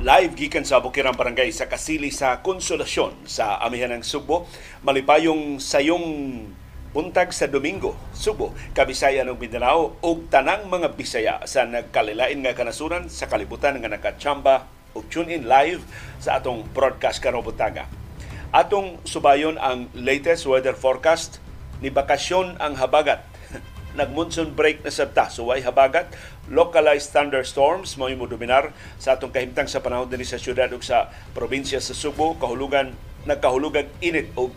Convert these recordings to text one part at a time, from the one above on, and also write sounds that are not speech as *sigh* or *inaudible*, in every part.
Live gikan sa Bukirang Barangay sa Kasili sa Konsolasyon sa Amihan ng Subo. Malipayong sayong buntag sa Domingo, Subo, Kabisayan ug Mindanao ug tanang mga Bisaya sa nagkalilain nga kanasuran sa kalibutan nga nakatsamba ug tune in live sa atong broadcast karong buntaga. Atong subayon ang latest weather forecast ni bakasyon ang habagat *laughs* nag-monsoon break na sabta. So way habagat, localized thunderstorms mo mo dominar sa atong kahimtang sa panahon dinhi sa syudad ug sa probinsya sa Subo, kahulugan nagkahulugan init og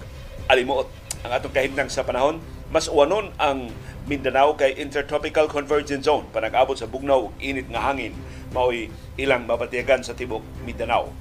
alimuot ang atong kahimtang sa panahon. Mas uwanon ang Mindanao kay Intertropical Convergence Zone pa nag-abot sa bugnaw ug init nga hangin mao'y ilang mapatiyagan sa tibok Mindanao.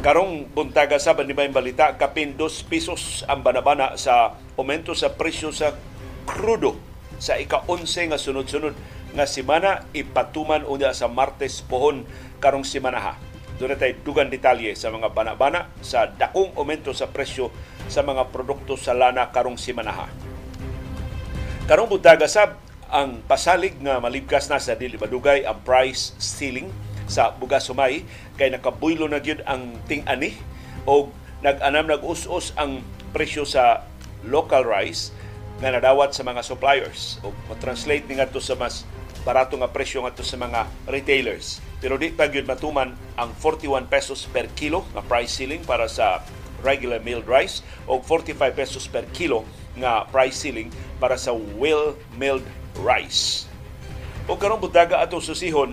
Karong buntaga sa banibay balita, kapin 2 pesos ang banabana sa aumento sa presyo sa krudo sa ika-11 nga sunod-sunod nga semana ipatuman unya sa Martes pohon karong semana ha. Doon tayo dugan detalye sa mga bana-bana sa dakong aumento sa presyo sa mga produkto sa lana karong semana ha. Karong budaga sab ang pasalig nga malibkas na sa dili madugay ang price ceiling sa bugas sumay kay nakabuylo na gyud ang ting-ani o nag-anam nag-us-us ang presyo sa local rice nga nadawat sa mga suppliers o ma-translate ni ngadto sa mas barato nga presyo ngadto sa mga retailers. Pero di pa gyud matuman ang 41 pesos per kilo nga price ceiling para sa regular milled rice o 45 pesos per kilo nga price ceiling para sa well milled rice. O karong budaga ato susihon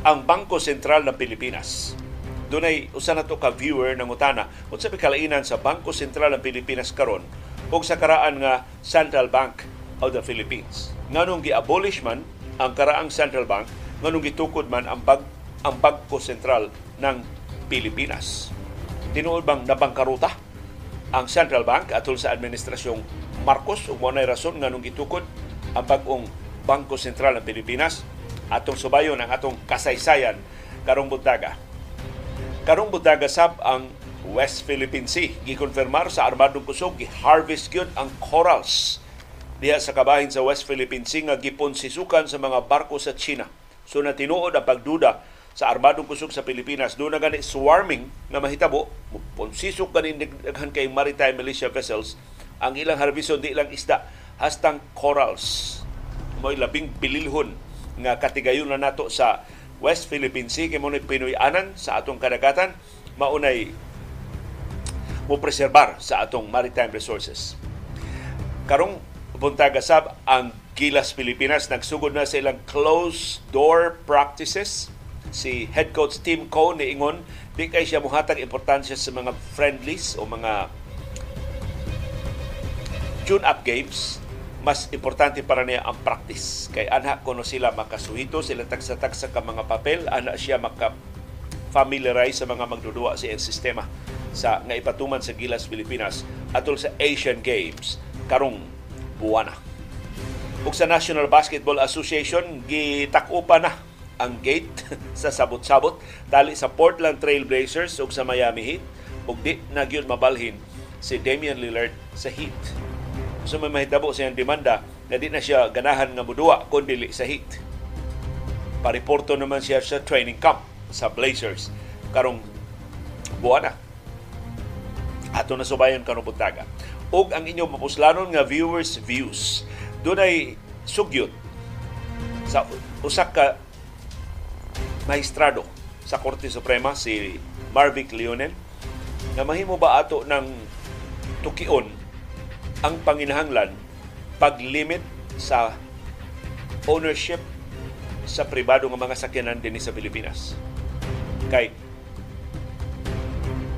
ang Bangko Sentral ng Pilipinas. Dunay usa na to ka viewer ng utana unsa kalainan sa Bangko Sentral ng Pilipinas karon ug sa karaan nga Central Bank of the Philippines. Nganong gi-abolish man ang karaang Central Bank, nganong gitukod man ang bag ang Bangko Sentral ng Pilipinas. Tinuod bang nabangkaruta ang Central Bank atol sa administrasyong Marcos ug mo rason nganong gitukod ang bagong Bangko Sentral ng Pilipinas atong subayon ang atong kasaysayan karong buntaga. Karong buntaga sab ang West Philippine Sea. Gikonfirmar sa Armadong Kusog, gi-harvest gyud ang corals diha sa kabahin sa West Philippine Sea nga gipon sisukan sa mga barko sa China. So na tinuod ang pagduda sa Armadong Kusog sa Pilipinas. Doon na gani swarming nga mahitabo, ponsisok gani daghan kay maritime militia vessels, ang ilang harbison di ilang isda, hastang corals. Mo'y labing bililhon nga katigayon na nato sa West Philippine Sea kay mo Pinoy-anan sa atong kadagatan maunay mo preserbar sa atong maritime resources. Karong buntaga sab ang Gilas Pilipinas nagsugod na sa ilang closed door practices. Si head coach Tim Coe niingon di kay siya muhatag importansya sa mga friendlies o mga tune-up games mas importante para niya ang practice. Kay anha kuno sila makasuhito, sila tagsa-tagsa ka mga papel, ana siya maka familiarize sa mga magdudua sa sistema sa nga ipatuman sa Gilas Pilipinas atol sa Asian Games karong buwana. Ug sa National Basketball Association gitakupa na ang gate *laughs* sa sabot-sabot dali sa Portland Trail Blazers ug sa Miami Heat ug di na gyud mabalhin si Damian Lillard sa Heat. So may mahitabo siyang demanda na di na siya ganahan nga mudua kun dili sa Heat. Pariporto naman siya sa training camp sa Blazers karong buwana ato na subayon kanong buntaga. Ug ang inyong mapuslanon nga viewers views. Dunay sugyot sa usak ka maestrado sa Korte Suprema si Marvic Leonel na mahimo ba ato ng tukion ang panginahanglan pag-limit sa ownership sa pribado nga mga sakyanan din sa Pilipinas. Kay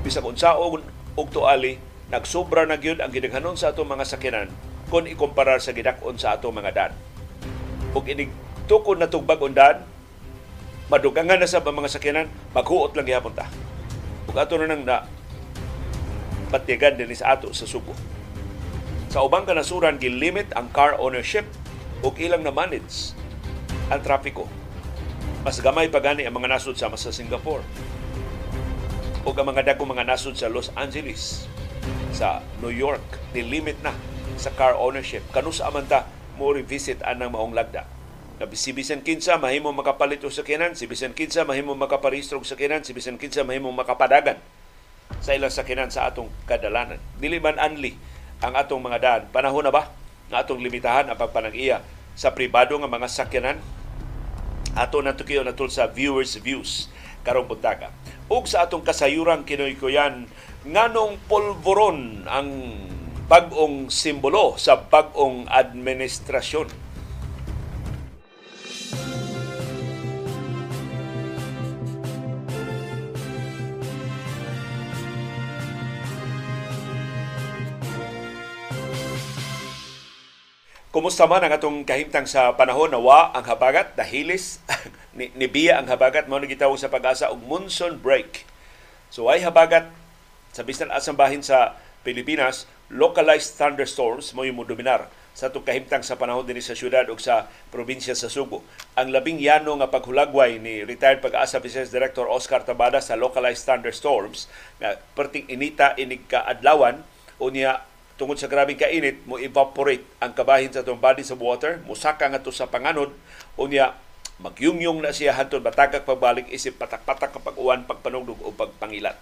bisag unsaon ug tuali nagsobra na gyud ang gidaghanon sa ato mga sakyanan kung ikumparar sa gidakon sa ato mga daan. Ug inig tukod na tug bag daan, madugangan na sa mga sakyanan, maghuot lang gihapon ta. Ug ato na nang na patigan din sa ato sa Subo. Sa ubang kanasuran, gilimit ang car ownership ug ilang na manage ang trapiko. Mas gamay pa gani ang mga nasod sama sa Singapore o ang mga dagkong mga nasod sa Los Angeles, sa New York, nilimit na sa car ownership. Kanusa man ta mo revisit anang maong lagda na si bisan kinsa mahimo makapalit og sakyanan, si bisan kinsa mahimo makaparehistro og sakyanan, si bisan kinsa mahimo makapadagan sa ilang sakyanan sa atong kadalanan. Dili man anli ang atong mga daan. Panahon na ba nga atong limitahan ang pagpanag-iya sa pribado nga mga sakyanan? Ato na tukiyo natul sa viewers views karong buntaga. Ug sa atong kasayuran kinoy ko yan, nganong polvoron ang bag-ong simbolo sa bag-ong administrasyon. Kumusta man ang atong kahimtang sa panahon? Na wa ang habagat, dahilis, *laughs* ni, ni Bia ang habagat, mo nagitawag sa pag-asa og monsoon break. So ay habagat sa bisan asang sa Pilipinas, localized thunderstorms mo yung dominar sa itong kahimtang sa panahon din sa syudad o sa probinsya sa Subo. Ang labing yano nga paghulagway ni retired pag-asa Business Director Oscar Tabada sa localized thunderstorms na perting inita inig kaadlawan o niya tungod sa grabing kainit mo evaporate ang kabahin sa atong bodies of water musaka nga to sa panganod unya magyungyong na siya hantod matagak pagbalik isip patak-patak kapag uwan pagpanugdog o pagpangilat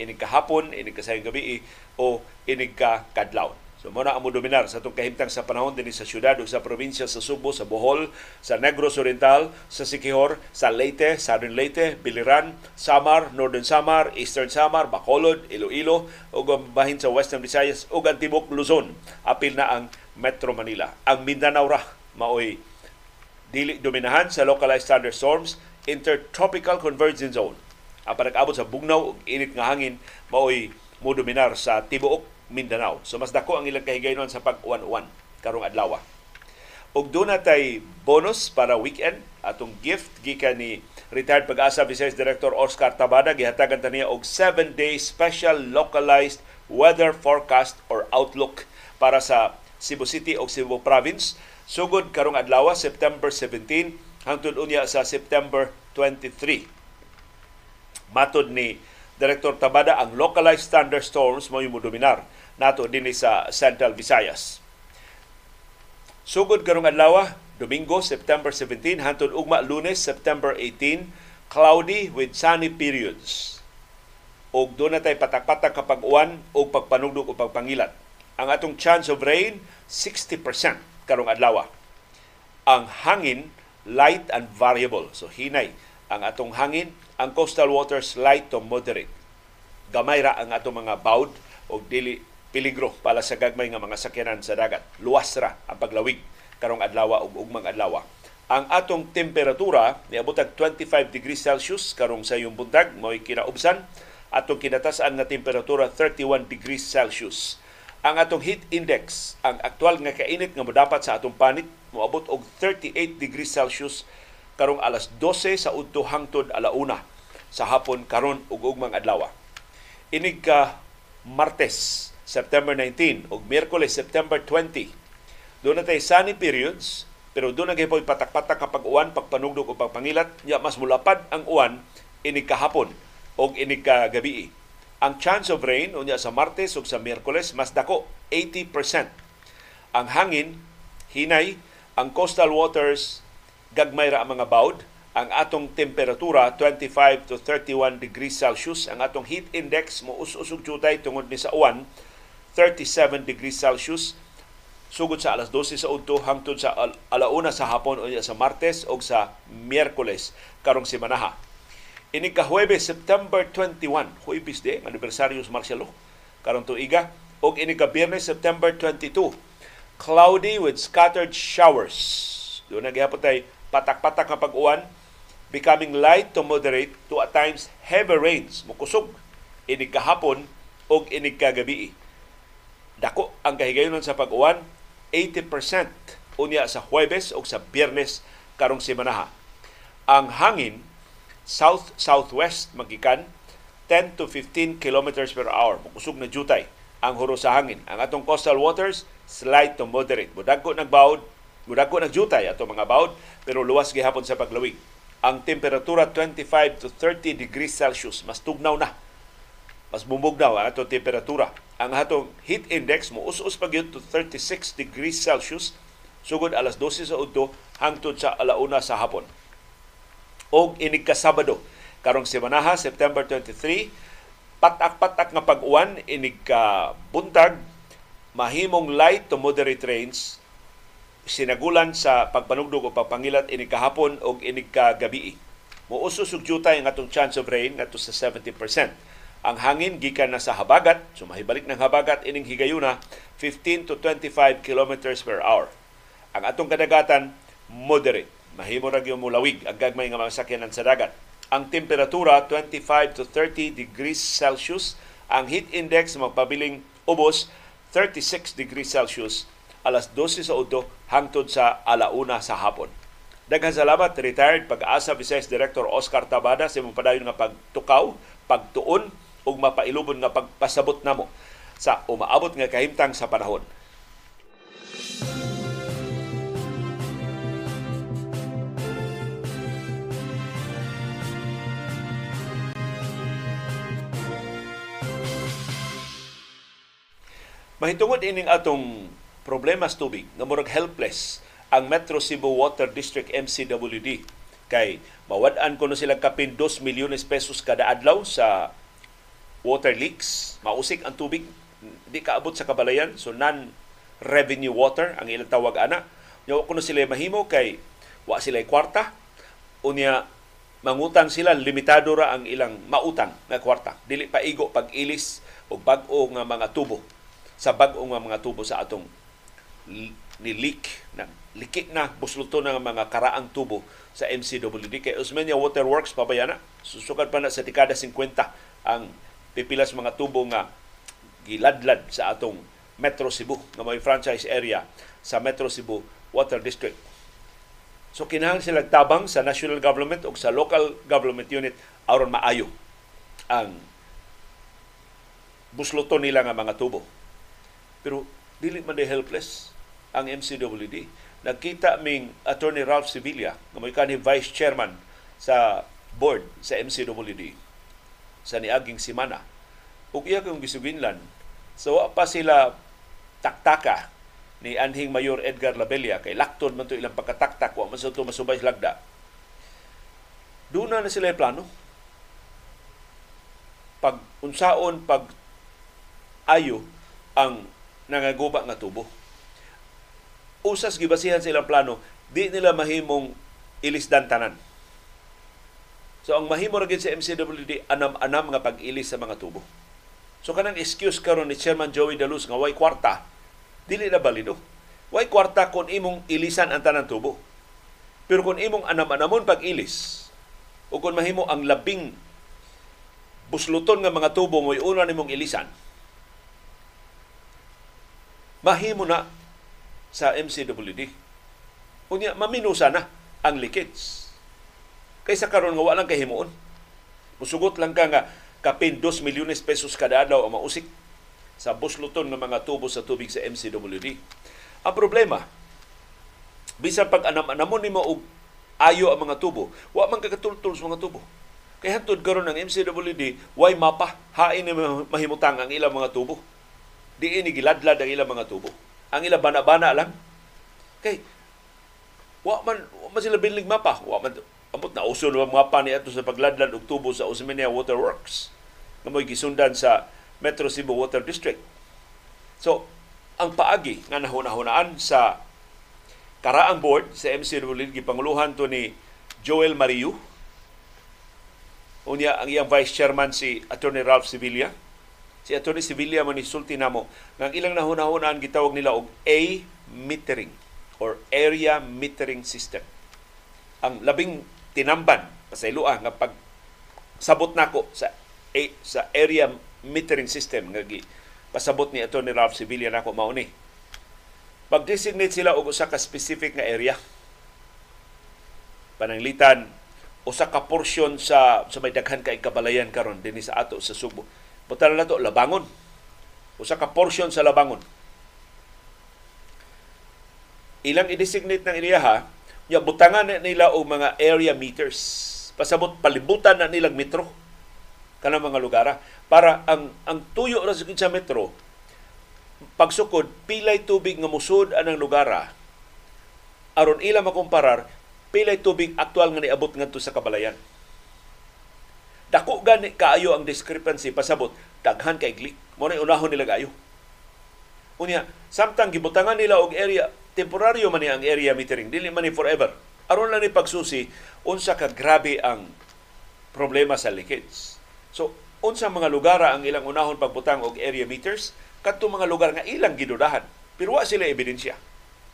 inig kahapon inig kasayang gabi o inig ka kadlaw So muna ang dominar sa itong kahimtang sa panahon din sa syudad o sa probinsya sa Subo, sa Bohol, sa Negros Oriental, sa Siquijor, sa Leyte, Southern Leyte, Biliran, Samar, Northern Samar, Eastern Samar, Bacolod, Iloilo, o bahin sa Western Visayas o Antibok, Luzon. Apil na ang Metro Manila. Ang Mindanao ra maoy dili dominahan sa localized thunderstorms, intertropical convergence zone. Ang panag-abot sa bugnaw ug init nga hangin maoy mo dominar sa tibuok Mindanao. So mas dako ang ilang kahigaynon sa pag-uwan-uwan karong adlaw. Ug doon natay bonus para weekend atong gift gikan ni retired pag-asa Vice Director Oscar Tabada gihatagan ta niya og 7-day special localized weather forecast or outlook para sa Cebu City o Cebu Province sugod karong adlaw September 17 hangtod unya sa September 23. Matod ni Director Tabada ang localized thunderstorms mo yung dominar nato dinhi sa Central Visayas. Sugod karong adlaw, Domingo, September 17, hantod ugma Lunes, September 18, cloudy with sunny periods. Og doon na tayo patak-patak kapag uwan o pagpanugdog o pagpangilat. Ang atong chance of rain, 60% karong adlaw. Ang hangin, light and variable. So hinay ang atong hangin, ang coastal waters light to moderate. Gamay ra ang atong mga bawd o dili peligro para sa gagmay nga mga sakyanan sa dagat. Luwas ra ang paglawig karong adlaw ug ugmang adlaw. Ang atong temperatura niabot 25 degrees Celsius karong sa yung buntag mo'y kinaubsan atong kinatasan nga temperatura 31 degrees Celsius. Ang atong heat index, ang aktual nga kainit nga modapat sa atong panit moabot og 38 degrees Celsius karong alas 12 sa udto hangtod alauna sa hapon karon ug ugmang adlaw. Inig ka Martes September 19 ug Miyerkules September 20. Doon na tayo sunny periods, pero doon na po patak-patak kapag uwan, pagpanugdog o pagpangilat, ya mas mulapad ang uwan inig kahapon o inig kagabi. Ang chance of rain unya sa Martes ug sa Miyerkules mas dako 80%. Ang hangin hinay, ang coastal waters gagmay ra ang mga bawd, ang atong temperatura 25 to 31 degrees Celsius, ang atong heat index mo us-usog jutay tungod ni sa uwan 37 degrees Celsius. Sugod sa alas 12 sa udto hangtod sa al- alauna sa hapon o sa Martes o sa Miyerkules. Karong semanaha. Ini ka Huwebes September 21, Huwebes de, anibersaryo sa Marcialo, karong tuiga, o ini ka Biyernes September 22, cloudy with scattered showers. Doon nagyapon tayo patak-patak nga pag-uwan, becoming light to moderate to at times heavy rains, mukusog, ini kahapon o ini kagabi dako ang kahigayonon sa pag-uwan 80% unya sa Huwebes o sa Biyernes karong semanaha. Ang hangin south southwest magikan 10 to 15 kilometers per hour. Mukusog na jutay ang huro sa hangin. Ang atong coastal waters slight to moderate. Mudagko nagbawd, mudagko nagjutay ato mga bawd pero luwas gihapon sa paglawig. Ang temperatura 25 to 30 degrees Celsius mas tugnaw na mas bumugnaw ang atong temperatura. Ang atong heat index mo us-us pa to 36 degrees Celsius sugod alas 12 sa udto hangtod sa alauna sa hapon. Og inig ka Sabado, karong semanaha, September 23, patak-patak nga pag-uwan, inig ka buntag, mahimong light to moderate rains, sinagulan sa pagpanugdog o pagpangilat inig kahapon o inig ka gabi. Muusos og jutay ang atong chance of rain ngadto sa 70%. Ang hangin gikan na sa habagat, so mahibalik ng habagat ining higayuna 15 to 25 kilometers per hour. Ang atong kadagatan moderate. Mahimo ra gyud mulawig ang gagmay nga mga sakyanan sa dagat. Ang temperatura 25 to 30 degrees Celsius. Ang heat index magpabiling ubos 36 degrees Celsius alas 12 sa udo hangtod sa alauna sa hapon. Daghang salamat retired pag-asa Vice Director Oscar Tabada sa imong padayon nga pagtukaw, pagtuon ug mapailubon nga pagpasabot namo sa umaabot nga kahimtang sa panahon. Mahitungod ining atong problema sa tubig. Nga murag helpless. Ang Metro Cebu Water District MCWD kay mawad-an ko silang kapin 2 milyones pesos kada adlaw sa water leaks, mausik ang tubig, di kaabot sa kabalayan, so non-revenue water ang ilang tawag ana. Nya kuno sila mahimo kay wa sila kwarta. Unya mangutang sila limitado ra ang ilang mautang nga kwarta. Dili pa igo pag ilis og bag-o nga mga tubo. Sa bag-o nga mga tubo sa atong ni leak na liki na busluto ng mga karaang tubo sa MCWD kay Osmeña Waterworks pabayana susukad pa na sa dekada 50 ang pipilas mga tubo nga giladlad sa atong Metro Cebu nga may franchise area sa Metro Cebu Water District. So kinahanglan sila tabang sa national government o sa local government unit aron maayo ang busluto nila nga mga tubo. Pero dili man di helpless ang MCWD. Nagkita ming Attorney Ralph Sevilla, na may Vice Chairman sa board sa MCWD sa niaging simana. Ug iya kong gisuginlan, so pa sila taktaka ni anhing Mayor Edgar Labella kay lakton man to ilang pagkataktak wa man masubay lagda. Doon na sila plano. Pag unsaon pag ayo ang nangaguba nga tubo usas gibasihan silang plano, di nila mahimong ilisdan tanan. So ang mahimo ra sa MCWD anam-anam nga pag-ilis sa mga tubo. So kanang excuse karon ni Chairman Joey Daluz nga way kwarta, dili na balido. Way kwarta kung imong ilisan ang tanan tubo. Pero kung imong anam-anamon pag-ilis, o kung mahimo ang labing busluton nga mga tubo mo una nimong ilisan, mahimo na sa MCWD. Unya, maminusa na ang leakage. Kaysa karon nga walang kahimuon. Musugot lang ka nga kapin 2 milyones pesos kada adlaw ang mausik sa busluton ng mga tubo sa tubig sa MCWD. Ang problema, bisan pag anam-anamon nimo og ayo ang mga tubo, wa man kagatultul sa mga tubo. Kay hantod karon ang MCWD, way mapa, hain mahimutang ang ilang mga tubo. Di ini giladlad ang ilang mga tubo ang ila bana-bana lang. Kay, wa man, wa man sila binlig mapa. Wa man, amot na uso na mapa ni ato sa pagladlad og tubo sa Osmeña Waterworks na mo'y gisundan sa Metro Cebu Water District. So, ang paagi nga nahunahunaan sa karaang board sa MCW gipanguluhan to ni Joel Mariu. Unya ang iyang vice chairman si Attorney Ralph Sevilla si Atty. Sevilla man isulti namo nga ilang nahunahunaan gitawag nila og A metering or area metering system. Ang labing tinamban pasayloa nga pag sabot nako sa A, sa area metering system nga gi pasabot ni Atty. Ralph Sevilla nako mao ni. Pag-designate sila og usa ka specific nga area. Pananglitan usa ka portion sa sa may daghan kay kabalayan karon dinhi sa ato sa Subo Butan na to, labangon. Usa ka portion sa labangon. Ilang i-designate ng iniyaha, ya butangan na nila o mga area meters. Pasabot palibutan na nilang metro kanang mga lugar para ang ang tuyo ra sa metro pagsukod pilay tubig nga musud anang lugar aron ila makumparar pilay tubig aktual nga niabot ngadto sa kabalayan. Dako gani kaayo ang discrepancy pasabot daghan kay glik. Mo na unahon nila kaayo. Unya, samtang gibutangan nila og area temporaryo man ang area metering, dili man ni forever. Aron lang ni pagsusi unsa ka grabe ang problema sa leakage. So, unsa mga lugar ang ilang unahon pagbutang og area meters kadto mga lugar nga ilang gidudahan pero wa sila ebidensya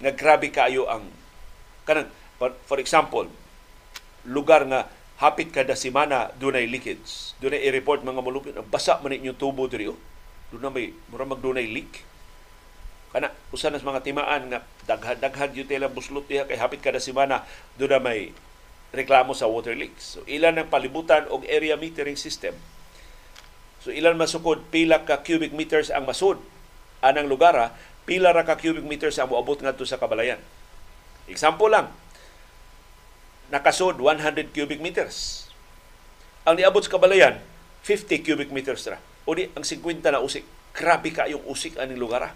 nga grabe kaayo ang kanang for example lugar nga hapit kada semana dunay leakage. Dunay i-report mga mulupyo basa man inyong tubo diri oh. dunay may mura magdunay leak. Kana usa nas mga timaan nga daghan daghan yung tela buslot diha kay hapit kada semana dunay may reklamo sa water leaks. So ilan ang palibutan og area metering system? So ilan masukod? Pila ka cubic meters ang masud. Anang lugar ha, pila ra ka cubic meters ang moabot ngadto sa kabalayan. Example lang. Nakasud 100 cubic meters. Ang niabot sa kabalayan 50 cubic meters ra. O di ang 50 na usik. Grabe ka yung usik aning lugar ha.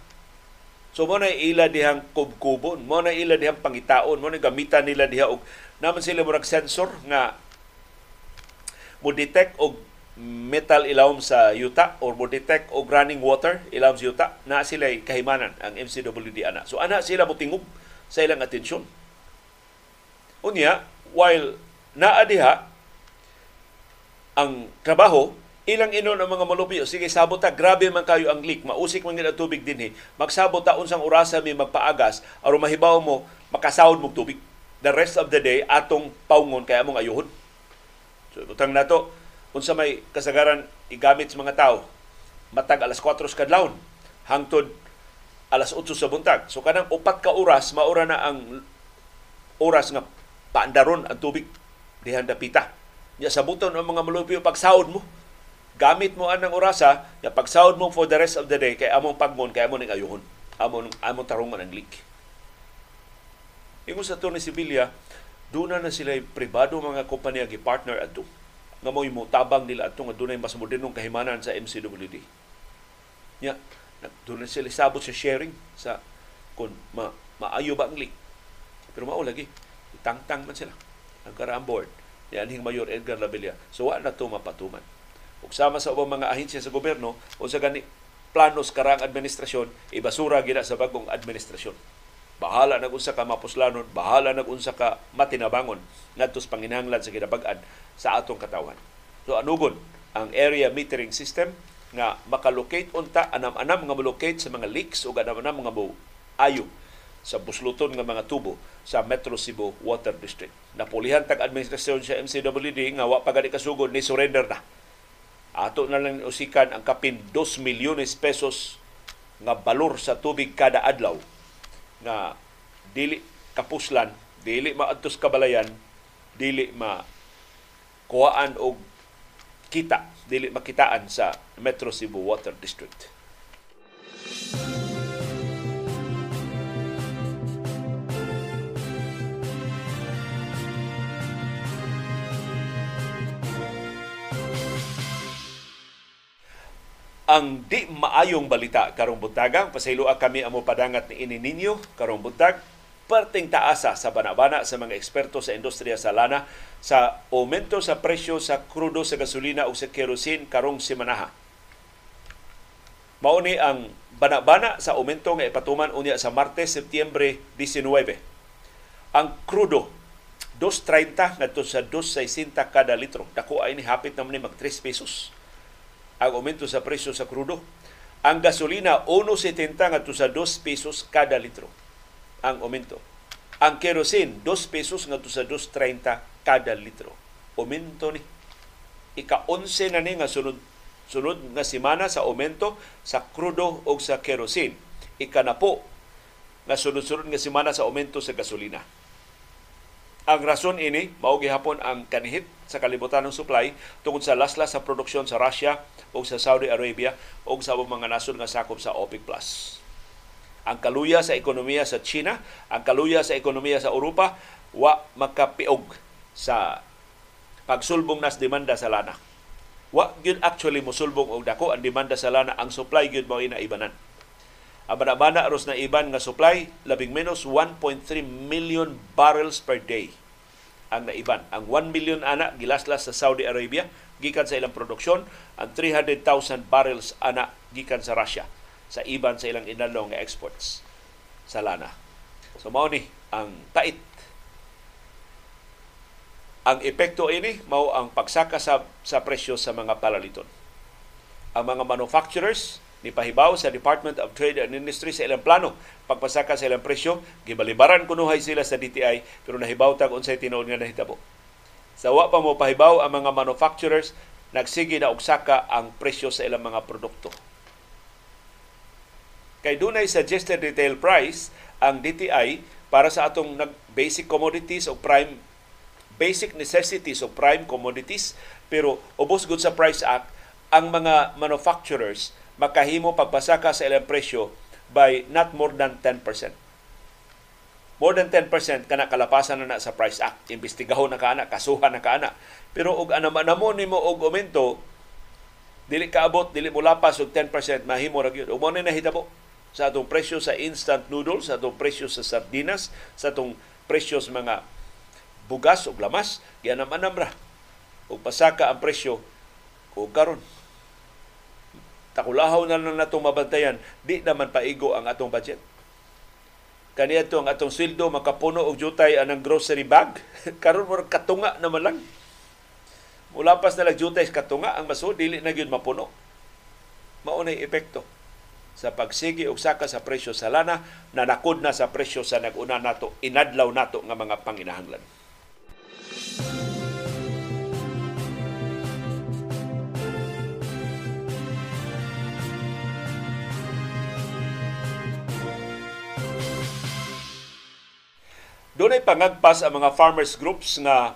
So mo na ila dihang kubkubon, mo na ila dihang pangitaon, mo na gamitan nila diha og naman sila murag sensor nga mo detect og metal ilawom sa yuta or mo detect og running water ilawom sa yuta na sila kahimanan ang MCWD ana. So ana sila motingog sa ilang atensyon. Unya, while naa diha ang trabaho, ilang inon ang mga malupyo, sige sabot ta, grabe man kayo ang leak, mausik man ang tubig din he. Magsabot ta unsang orasa mi magpaagas aron mahibaw mo makasahod mo tubig. The rest of the day atong paungon kaya among ayuhon. So utang nato unsa may kasagaran igamit sa mga tao matag alas 4 sa kadlawon hangtod alas 8 sa buntag. So kanang upat ka oras maura na ang oras nga paandaron ang tubig dihan dapita. Ya sabuton ang mga malupyo pagsahod mo. Gamit mo anang orasa, ya pagsahod mo for the rest of the day kay among pagmon kay among ayuhon. Among among tarungan ang leak. Ingon sa ni Sibilia, doon na sila pribado mga kompanya gi-partner adto nga mo'y mo tabang nila at nga dunay mas modernong kahimanan sa MCWD. Nya, doon sila sabot sa sharing sa kung ma, maayo ba ang leak. Pero mao lagi, itangtang man sila ang karang board ni anhing Mayor Edgar Labilla. So wa na to mapatuman. Ug sama sa ubang mga ahensya sa gobyerno unsa gani planos karang administrasyon ibasura gina sa bagong administrasyon. Bahala nag unsa ka mapuslanon, bahala nag unsa ka matinabangon ngadto sa panginahanglan sa kinabag-an sa atong katawan. So anugon ang area metering system nga makalocate unta anam-anam nga malocate sa mga leaks o anam-anam nga mo ayo sa busluton nga mga tubo sa Metro Cebu Water District. Napulihan tag administrasyon sa MCWD nga wa pa gani kasugod ni surrender na. Ato na lang usikan ang kapin 2 milyones pesos nga balor sa tubig kada adlaw nga dili kapuslan, dili maadtos kabalayan, dili ma kuhaan og kita dili makitaan sa Metro Cebu Water District. Ang di maayong balita karong buntagang pasayloa kami amo padangat ni ini ninyo karong buntag perting taasa sa banabana sa mga eksperto sa industriya sa lana sa aumento sa presyo sa krudo sa gasolina o sa kerosene karong semanaha. Mauni ang banabana sa aumento nga ipatuman unya sa Martes, Setyembre 19. Ang krudo 2.30 ngadto sa 2.60 kada litro. Dako ay ni hapit naman ni mag 3 pesos ang aumento sa presyo sa krudo. Ang gasolina 1.70 ngadto sa 2 pesos kada litro ang aumento. Ang kerosene, 2 pesos nga sa 2.30 kada litro. Aumento ni. Ika-11 na ni nga sunod sunod nga semana sa aumento sa krudo o sa kerosene. Ika na po nga sunod-sunod nga semana sa aumento sa gasolina. Ang rason ini mao gihapon ang kanihit sa kalibutan ng supply tungod sa laslas sa produksyon sa Russia o sa Saudi Arabia o sa mga nasod nga sakop sa OPEC Plus ang kaluya sa ekonomiya sa China, ang kaluya sa ekonomiya sa Europa, wa makapiog sa pagsulbong nas demanda sa lana. Wa gyud actually mosulbong og dako ang demanda sa lana, ang supply gyud mao ina ibanan. Ang manamana aros na iban nga supply labing menos 1.3 million barrels per day ang naiban. Ang 1 million ana gilaslas sa Saudi Arabia gikan sa ilang produksyon, ang 300,000 barrels ana gikan sa Russia sa iban sa ilang inalong nga exports sa lana. So mao ni ang tait ang epekto ini mao ang pagsaka sa, sa presyo sa mga palaliton. Ang mga manufacturers ni pahibaw sa Department of Trade and Industry sa ilang plano. Pagpasaka sa ilang presyo gibalibaran kunuhay sila sa DTI pero nahibaw tag unsay tinuod nga nahitabo. Sa wa pa mo pahibaw ang mga manufacturers nagsige na ugsaka ang presyo sa ilang mga produkto. Kay dunay suggested retail price ang DTI para sa atong basic commodities o prime basic necessities o prime commodities pero ubos gud sa price act ang mga manufacturers makahimo pagpasaka sa ilang presyo by not more than 10%. More than 10% kana kalapasan na, na sa Price Act. Imbestigahon na kaana, kasuhan na kaana. Pero og anamanamo nimo og aumento, dili kaabot, dili mo lapas og 10%, mahimo ra gyud. Mo na nahitabo sa atong presyo sa instant noodles, sa atong presyo sa sardinas, sa atong presyo sa mga bugas o lamas, gianam-anam ra. Ug pasaka ang presyo o karon takulahaw na lang natong mabantayan, di naman paigo ang atong budget. Kaniya ang atong sweldo makapuno og jutay anang grocery bag. *laughs* Karon mo katunga naman lang. Mula pas na lang jutay katunga ang maso dili na gyud mapuno. Maunay epekto sa pagsigi og saka sa presyo sa lana nanakod na sa presyo sa naguna nato inadlaw nato nga mga panginahanglan. Doon ay pangagpas ang mga farmers groups nga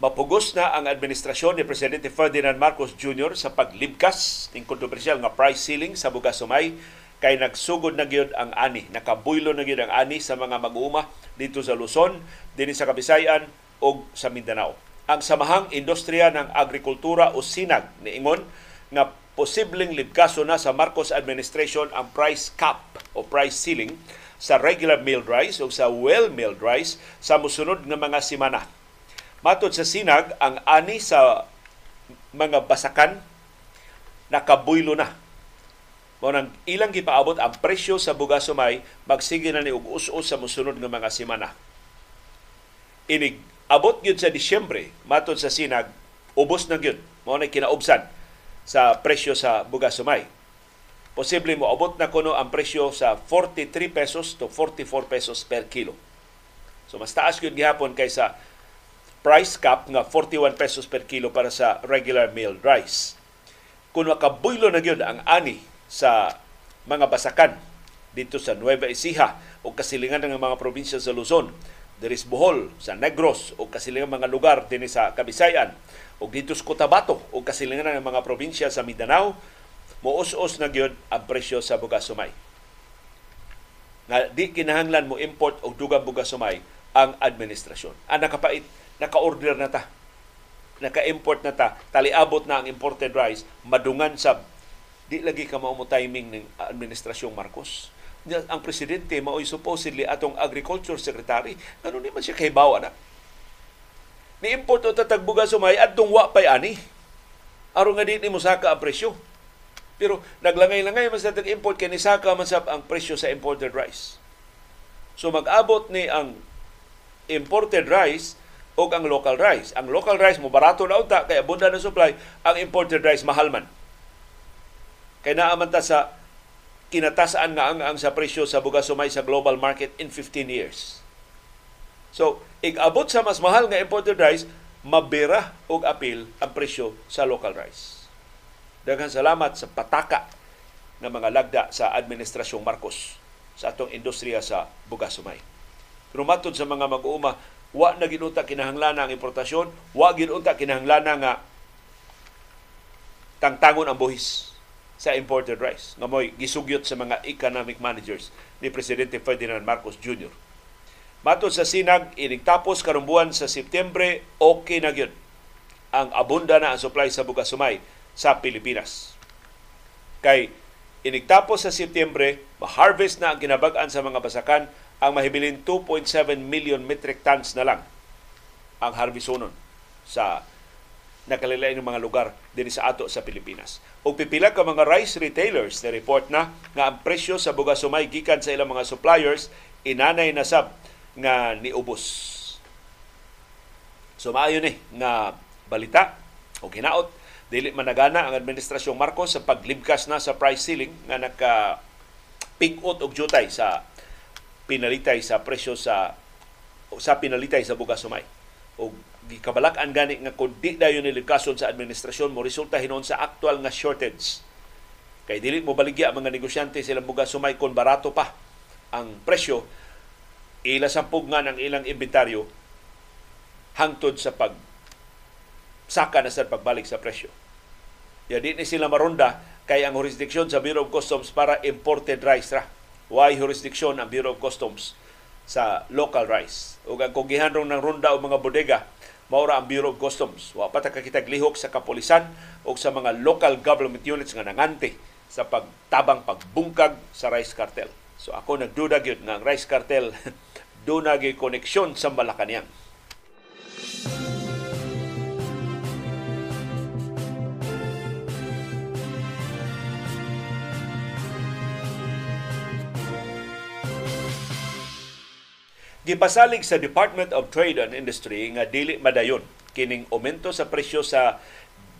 mapugos na ang administrasyon ni Presidente Ferdinand Marcos Jr. sa paglibkas ng kontrobersyal nga price ceiling sa bugas sumay kay nagsugod na gyud ang ani, nakabuylo na gyud ang ani sa mga mag-uuma dito sa Luzon, dinhi sa Kabisayan ug sa Mindanao. Ang samahang industriya ng agrikultura o SINAG niingon nga posibleng libkaso na sa Marcos administration ang price cap o price ceiling sa regular milled rice o sa well milled rice sa musunod nga mga simana. Matod sa sinag, ang ani sa mga basakan nakabuylo na. Mo nang ilang gipaabot ang presyo sa bugas sumay magsige na ni og us-us sa musunod nga mga semana. Inig abot gyud sa Disyembre matod sa sinag ubos na gyud mao na kinaubsan sa presyo sa bugas sumay posible mo abot na kuno ang presyo sa 43 pesos to 44 pesos per kilo. So mas taas gyud gihapon kaysa price cap nga 41 pesos per kilo para sa regular milled rice. Kung makabuylo na gyud ang ani sa mga basakan dito sa Nueva Ecija o kasilingan ng mga probinsya sa Luzon, Deris Bohol, sa Negros o kasilingan mga lugar din sa Kabisayan o dito sa Cotabato o kasilingan ng mga probinsya sa Mindanao muus-us na gyud ang presyo sa bugas sumay. Nga di kinahanglan mo import og dugang bugas sumay ang administrasyon. Ang nakapait, naka-order na ta. Naka-import na ta. Taliabot na ang imported rice, madungan sa di lagi ka mao mo timing ng administrasyong Marcos. Ang presidente mao'y supposedly atong agriculture secretary. Ano ni man siya kahibawa na? Ni-import o tatagbuga sumay at wa pa'y ani. Aron nga di ni mo saka ang presyo pero naglangay-langay man sa import kay nisaka man sa ang presyo sa imported rice. So mag-abot ni ang imported rice o ang local rice. Ang local rice mo barato na unta kay abunda na supply, ang imported rice mahal man. Kay naaman ta sa kinatasaan nga ang, ang sa presyo sa bugas sumay sa global market in 15 years. So, ig-abot sa mas mahal nga imported rice, mabira og apil ang presyo sa local rice. Daghang salamat sa pataka ng mga lagda sa Administrasyong Marcos sa atong industriya sa bugas sumay. Pero matod sa mga mag-uuma, wa na ginunta kinahanglan ang importasyon, wa ginunta kinahanglan nga tangtangon ang buhis sa imported rice nga mo'y gisugyot sa mga economic managers ni Presidente Ferdinand Marcos Jr. Matod sa sinag, ining tapos karumbuan sa Setyembre, okay na gyud ang abunda na ang supply sa bugas sumay sa Pilipinas. Kay Inigtapos sa Setyembre, ma-harvest na ang kinabag-an sa mga basakan ang mahibilin 2.7 million metric tons na lang ang harvestonon sa nakalilain ng mga lugar din sa ato sa Pilipinas. O pipila ka mga rice retailers na report na nga ang presyo sa bugas sumay gikan sa ilang mga suppliers inanay na sab nga niubos. So maayo ni nga balita o ginaot dili managana ang administrasyong Marcos sa paglibkas na sa price ceiling nga naka pick-out og jutay sa pinalitay sa presyo sa sa pinalitay sa bugas sumay. O gikabalak-an gani nga kung di dayon nilibkason sa administrasyon mo resulta hinon sa actual nga shortage. Kay dili mo baligya ang mga negosyante sila bugas sumay kon barato pa ang presyo ila sampug nga ng ilang inventaryo hangtod sa pag saka na sa pagbalik sa presyo. Ya di ni sila maronda kay ang jurisdiction sa Bureau of Customs para imported rice ra. Why jurisdiction ang Bureau of Customs sa local rice. Ug ang kugihan rong ng ronda o mga bodega maura ang Bureau of Customs. Wa pa ta lihok sa kapulisan o sa mga local government units nga nangante sa pagtabang pagbungkag sa rice cartel. So ako nagduda gyud nga ang rice cartel *laughs* do nagay koneksyon sa Malacañang. Gipasalig sa Department of Trade and Industry nga dili madayon kining aumento sa presyo sa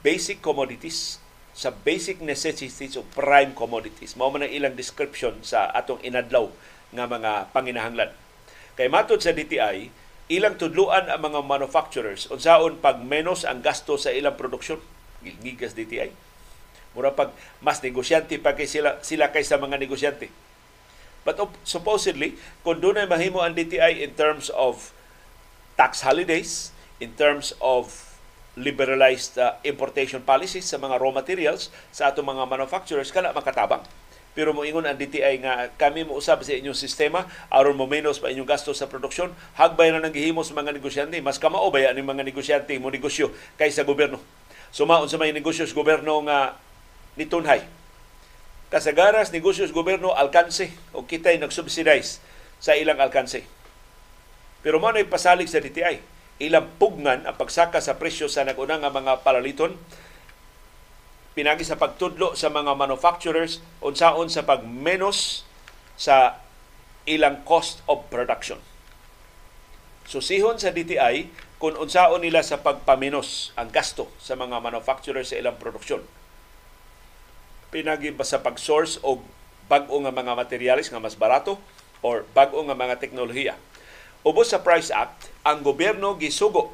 basic commodities sa basic necessities of prime commodities. Mao man ang ilang description sa atong inadlaw nga mga panginahanglan. Kay matod sa DTI, ilang tudluan ang mga manufacturers unsaon pag menos ang gasto sa ilang produksyon. Gigas DTI. Mura pag mas negosyante pa kay sila sila kaysa mga negosyante But supposedly, kung doon ay mahimo ang DTI in terms of tax holidays, in terms of liberalized uh, importation policies sa mga raw materials sa atong mga manufacturers, kana makatabang. Pero moingon ang DTI nga kami mo usab sa inyong sistema aron mo menos pa inyong gasto sa produksyon, hagbay na nang gihimo sa mga negosyante, mas kamao ba ni mga negosyante mo negosyo kaysa gobyerno. Sumaon sa mga negosyo sa gobyerno nga nitunhay kasagaras negosyos gobyerno alkanse o kitay nagsubsidize sa ilang alkanse. Pero mo na pasalig sa DTI. Ilang pugnan ang pagsaka sa presyo sa naguna nga mga palaliton pinagi sa pagtudlo sa mga manufacturers unsaon sa pagmenos sa ilang cost of production. Susihon sa DTI kung unsaon nila sa pagpaminos ang gasto sa mga manufacturers sa ilang produksyon pinagi sa pag-source og bag-o nga mga materials nga mas barato or bag-o nga mga teknolohiya. Ubos sa Price Act, ang gobyerno gisugo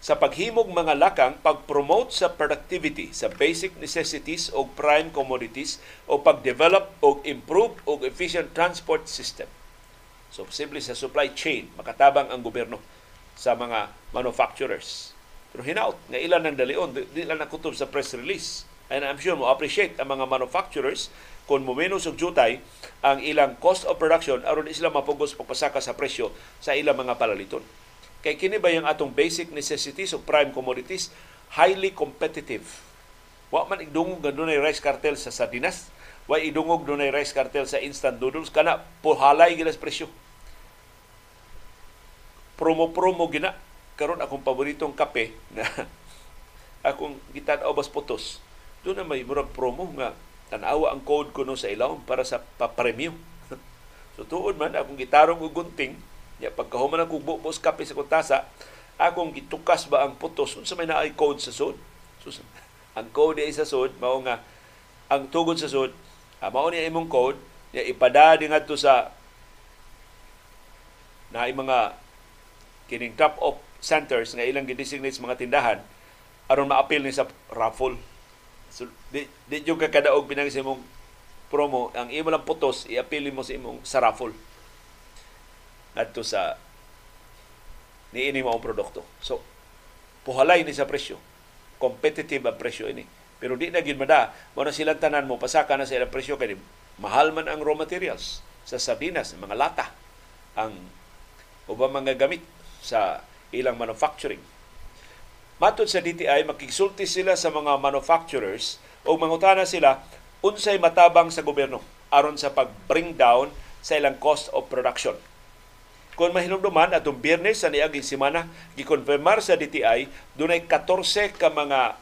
sa paghimog mga lakang pag-promote sa productivity sa basic necessities o prime commodities o pag-develop o improve o efficient transport system. So, posible sa supply chain, makatabang ang gobyerno sa mga manufacturers. Pero hinaut, nga ilan ng dalion, di lang nakutob sa press release And I'm sure mo appreciate ang mga manufacturers kung mumenos og jutay ang ilang cost of production aron sila mapugos pagpasaka sa presyo sa ilang mga palaliton. Kay kini ba yung atong basic necessities of prime commodities highly competitive. Wa man idungog nga dunay rice cartel sa sardinas, wa idungog dunay rice cartel sa instant noodles kana puhalay sa presyo. Promo-promo gina karon akong paboritong kape na *laughs* akong gitan-aw bas doon na may murag promo nga tanawa ang code ko no sa ilaw para sa pa-premium. *laughs* so tuod man akong gitarong og gunting, ya pagkahuman ako bubos kape sa kuntasa, akong gitukas ba ang putos unsa may naay code sa sud. So, *laughs* ang code ay sa sud mao nga ang tugod sa sud, ah, mao ni imong code, ya ipada ngadto sa na mga kining drop off centers nga ilang gidesignate mga tindahan aron maapil ni sa raffle So, di, di yung kakadaog pinang sa imong promo, ang imo lang putos, iapili mo sa imong sa raffle. Adto sa niini mo ang produkto. So, puhalay ni sa presyo. Competitive ang presyo ini. Pero di na gid mada, mo na silang tanan mo pasaka na sa ilang presyo kay mahal man ang raw materials sa sardinas, mga lata, ang ubang mga gamit sa ilang manufacturing Matod sa DTI, makisulti sila sa mga manufacturers o mangutana sila unsay matabang sa gobyerno aron sa pag-bring down sa ilang cost of production. Kung mahinumduman atong Biyernes sa niaging semana gikonfirmar sa DTI dunay 14 ka mga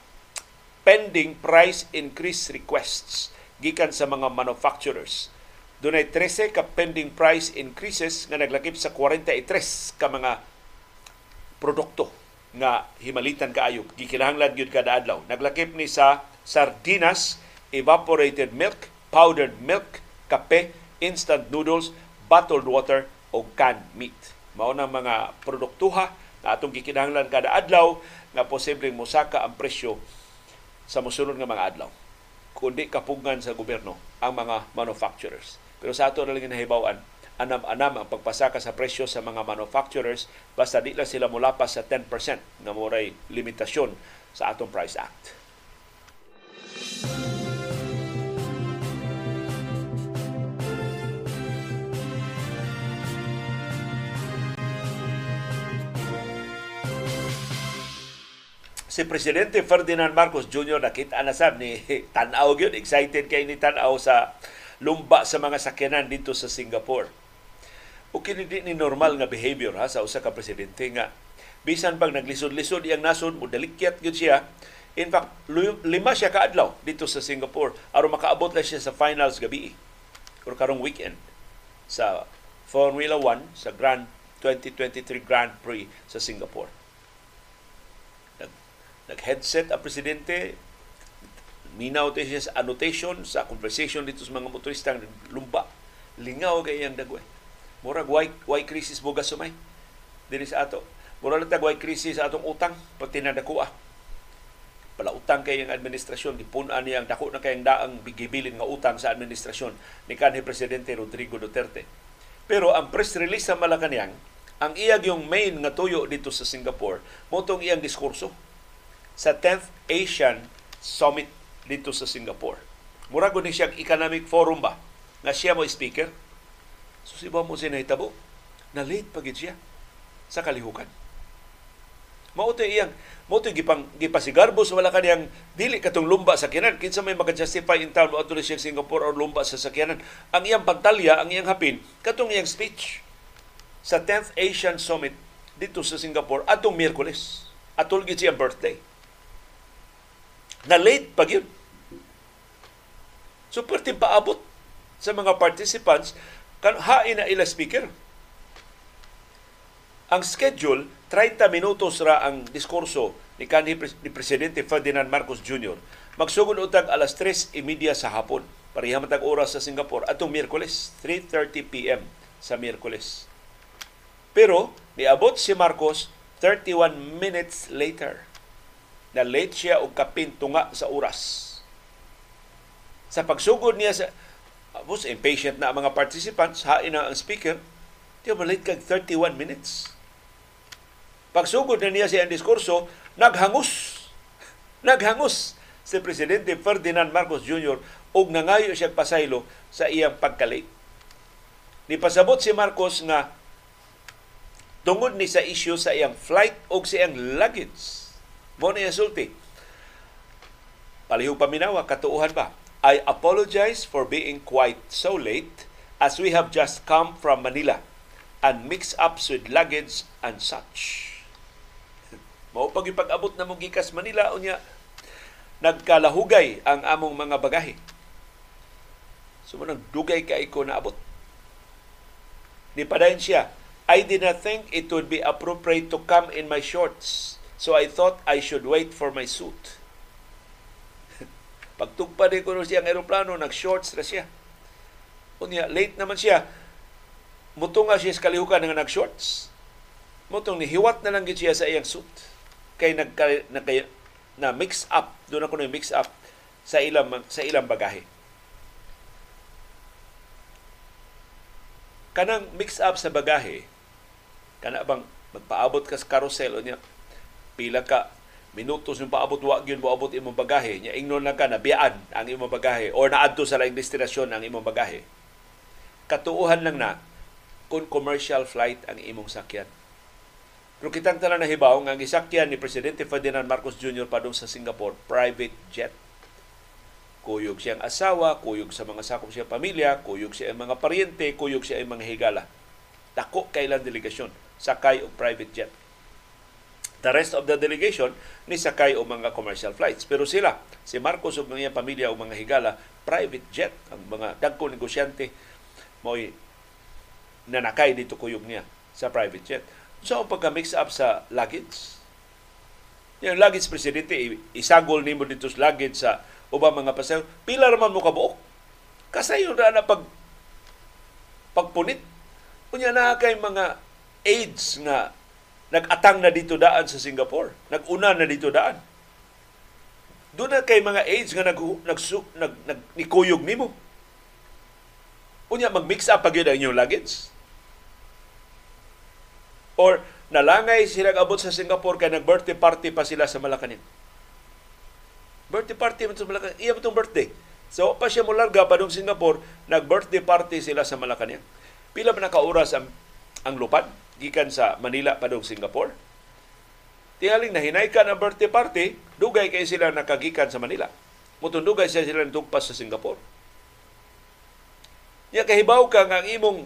pending price increase requests gikan sa mga manufacturers. Dunay 13 ka pending price increases nga naglakip sa 43 ka mga produkto nga himalitan kaayo gikinahanglan gyud kada adlaw. Naglakip ni sa sardinas, evaporated milk, powdered milk, kape, instant noodles, bottled water o canned meat. Mao na mga produktuha na atong gikinahanglan kada adlaw nga posibleng mosaka ang presyo sa mosunod nga mga adlaw. Kundi kapugngan sa gobyerno ang mga manufacturers. Pero sa ato na lang nahibawan, anam-anam ang pagpasaka sa presyo sa mga manufacturers basta di lang sila mulapas sa 10% na moray limitasyon sa atong Price Act. si Presidente Ferdinand Marcos Jr. nakita na sab ni *laughs* tanaw gyud excited kay ni tanaw sa lumba sa mga sakyanan dito sa Singapore. O kini ni normal nga behavior ha sa usa ka presidente nga bisan pag naglisod-lisod iyang nasod mo dalikyat gyud siya. In fact, lima siya kaadlaw dito sa Singapore aron makaabot lang siya sa finals gabi or karong weekend sa Formula 1 sa Grand 2023 Grand Prix sa Singapore nag-headset ang presidente, minaw tayo siya sa annotation, sa conversation dito sa mga motorista ng lumba. Lingaw kay iyang dagway. Murag why, why crisis mo gasumay? Dili sa ato. Murag lang why crisis atong utang, pati na dakuha. Pala utang kay ang administrasyon, gipunan niya ang dako na kayang daang bigibilin nga utang sa administrasyon ni kanhi Presidente Rodrigo Duterte. Pero ang press release sa Malacanang, ang iyag yung main nga tuyo dito sa Singapore, motong iyang diskurso sa 10th Asian Summit dito sa Singapore. Murag ni siya economic forum ba nga siya mo speaker. So si mo sinahitabo na late pagid siya sa kalihukan. Mao iyang mo gipang gipasigarbo sa wala kaniyang dili katong lumba sa sakyanan kinsa may maka-justify in town adto siya Singapore or lumba sa sakyanan. Ang iyang pagtalya ang iyang hapin katong iyang speech sa 10th Asian Summit dito sa Singapore atong Miyerkules. Atol gid siya birthday. Na late pag yun. So, pwede paabot sa mga participants kan hain na ila speaker. Ang schedule, 30 minutos ra ang diskurso ni kanhi ni Presidente Ferdinand Marcos Jr. Magsugod utag alas 3.30 sa hapon. Pareha matag oras sa Singapore. Atong Miyerkules, 3.30 p.m. sa Miyerkules. Pero, niabot si Marcos 31 minutes later na late siya og kapin tunga sa oras. Sa pagsugod niya sa Tapos, impatient na ang mga participants, hain na ang speaker, di ba late kag 31 minutes. Pagsugod na niya siya ang diskurso, naghangos. *laughs* Naghangos si Presidente Ferdinand Marcos Jr. og nangayo siya pasaylo sa iyang pagkalate. Ni pasabot si Marcos nga tungod ni sa issue sa iyang flight o sa iyang luggage mo na sulti. Palihog paminawa, katuuhan ba? I apologize for being quite so late as we have just come from Manila and mix ups with luggage and such. Mao pag ipag-abot na mong gikas Manila unya nagkalahugay ang among mga bagahe. So manang dugay kay ko na abot. Ni padayon siya, I did not think it would be appropriate to come in my shorts So I thought I should wait for my suit. Pagtugpa din ko siya ang aeroplano, nag-shorts na siya. Unya, late naman siya. Mutong nga siya sa kalihukan nga nag-shorts. Mutong nihiwat na lang siya sa iyang suit. Kay nag, na, na mix up, doon ako na mix up sa ilang, sa ilang bagahe. Kanang mix up sa bagahe, kana bang magpaabot ka sa carousel o niya, pila ka minutos yung paabot wa gyud moabot imong bagahe nya ingnon lang ka na biyaan ang imong bagahe or naadto sa laing destinasyon ang imong bagahe katuuhan lang na kung commercial flight ang imong sakyan pero kitang tanan na hibaw nga gisakyan ni Presidente Ferdinand Marcos Jr. padung sa Singapore private jet Kuyog siyang asawa, kuyog sa mga sakop siyang pamilya, kuyog siya ang mga paryente, kuyog siya ang mga higala. Dako kailan delegasyon, sakay og private jet. The rest of the delegation ni sakay og mga commercial flights. Pero sila, si Marcos ug mga pamilya o mga higala, private jet ang mga dagko negosyante mo'y nanakay dito kuyog niya sa private jet. So, pagka-mix up sa luggage, yung luggage presidente, isagol nimo dito sa luggage sa ubang mga pasahero, pila raman mo kabuok. Kasayo na na pag pagpunit. Kunya na kay mga aids nga nag-atang na dito daan sa Singapore. Nag-una na dito daan. Doon na kay mga aids nga nag, nag, nag, nag nikuyog nimo. Unya mag-mix up pag yun ang inyong luggage. Or nalangay sila abot sa Singapore kay nag-birthday party pa sila sa Malacanang. Birthday party man sa Malacanang. Iya itong birthday. So, pa siya mularga pa dong Singapore, nag-birthday party sila sa Malacanang. Pila ba nakauras ang, ang lupad? Gikan sa Manila pa dong Singapore. Tiyaling na hinay ka ng birthday party, dugay kay sila nakagikan sa Manila. Mutundugay siya sila tugpas sa Singapore. Ya kahibaw ka nga ang imong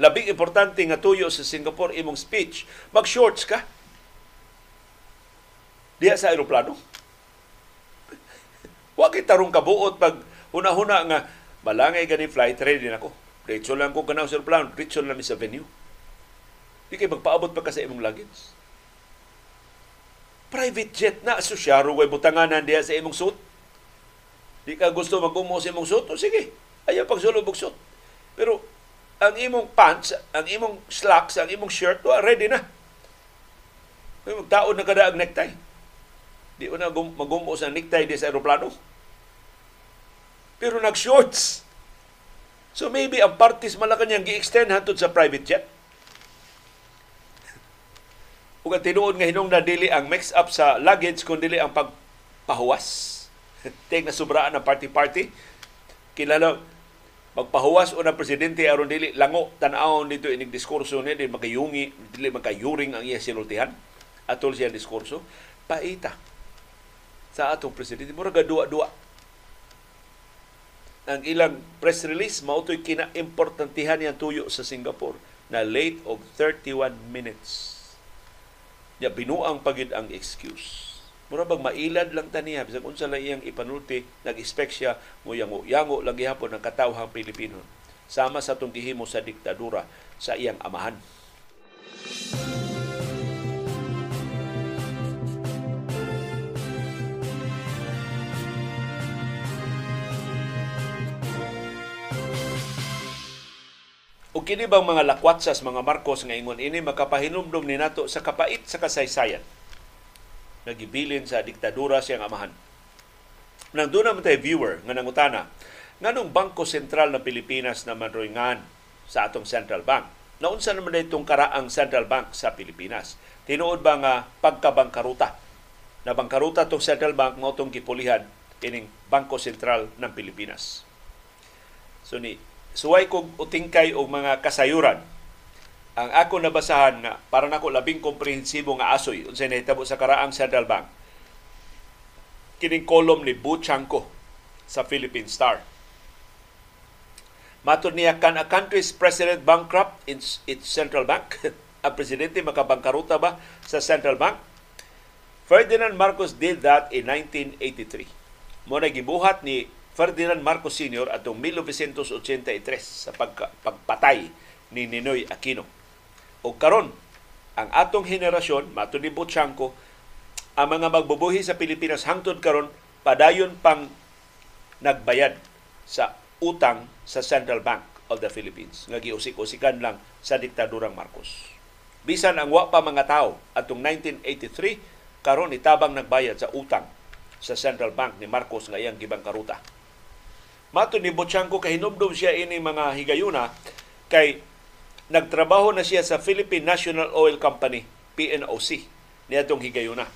labing importante nga tuyo sa Singapore imong speech, mag-shorts ka. Diya sa aeroplano. *laughs* Wa kay tarong kabuot pag una-huna nga malangay gani flight ready na ko. Diretso lang ko kanaw sa aeroplano, diretso lang sa venue. Di kay magpaabot pa ka sa imong luggage. Private jet na asosyaro way butanganan diya sa imong suit. Di ka gusto mag-umo sa imong suit? O sige, ayaw pagsulog og suit. Pero ang imong pants, ang imong slacks, ang imong shirt, wa ready na. May magtaon na kada ang necktie. Di na magumo sa necktie di sa aeroplano. Pero nag-shorts. So maybe ang parties malakanyang gi-extend hantod sa private jet. Ug ang tinuod nga hinungdan dili ang mix up sa luggage kun dili ang pagpahuwas. *laughs* Tek na sobraan ang party-party. Kilala magpahuwas o na presidente aron dili lango tan-awon dito inig diskurso ni di makayungi dili makayuring ang iya sinultihan atol siya diskurso paita sa atong presidente mura gadua-dua ang ilang press release mao toy kina-importantihan yang tuyo sa Singapore na late og 31 minutes ya binuang pagid ang excuse. Mura bag mailad lang taniya bisag unsa lang iyang ipanulti nag-expect siya mo yango yango lang gihapon ng katawhang Pilipino. Sama sa tong gihimo sa diktadura sa iyang amahan O kini bang mga lakwatsas, mga Marcos nga ingon ini makapahinumdum ni nato sa kapait sa kasaysayan. Nagibilin sa diktadura siyang amahan. Nang doon naman tayo viewer nga nangutana, nganong Bangko Sentral ng Pilipinas na manroingan sa atong Central Bank? Naunsa naman na itong karaang Central Bank sa Pilipinas? Tinuod ba nga pagkabangkaruta? Na bangkaruta itong Central Bank mo itong kipulihan ining Bangko Sentral ng Pilipinas. So ni suway kog utingkay og mga kasayuran. Ang ako nabasahan nga para nako labing komprehensibo nga asoy unsay nahitabo sa karaang Central Bank. Kining kolom ni Bu Chanko sa Philippine Star. Matod niya kan a country's president bankrupt in its central bank? *laughs* Ang presidente makabangkaruta ba sa central bank? Ferdinand Marcos did that in 1983 mo gibuhat ni Ferdinand Marcos Sr. atong 1983 sa pagka, pagpatay ni Ninoy Aquino. O karon ang atong henerasyon, mato ni Bochanko, ang mga magbubuhi sa Pilipinas hangtod karon padayon pang nagbayad sa utang sa Central Bank of the Philippines nga giusik-usikan lang sa diktadurang Marcos. Bisan ang wa pa mga tao atong 1983 karon itabang nagbayad sa utang sa Central Bank ni Marcos nga iyang gibang karuta. Mato ni Bochanko kahinumdum siya ini mga higayuna kay nagtrabaho na siya sa Philippine National Oil Company, PNOC, niadtong higayuna.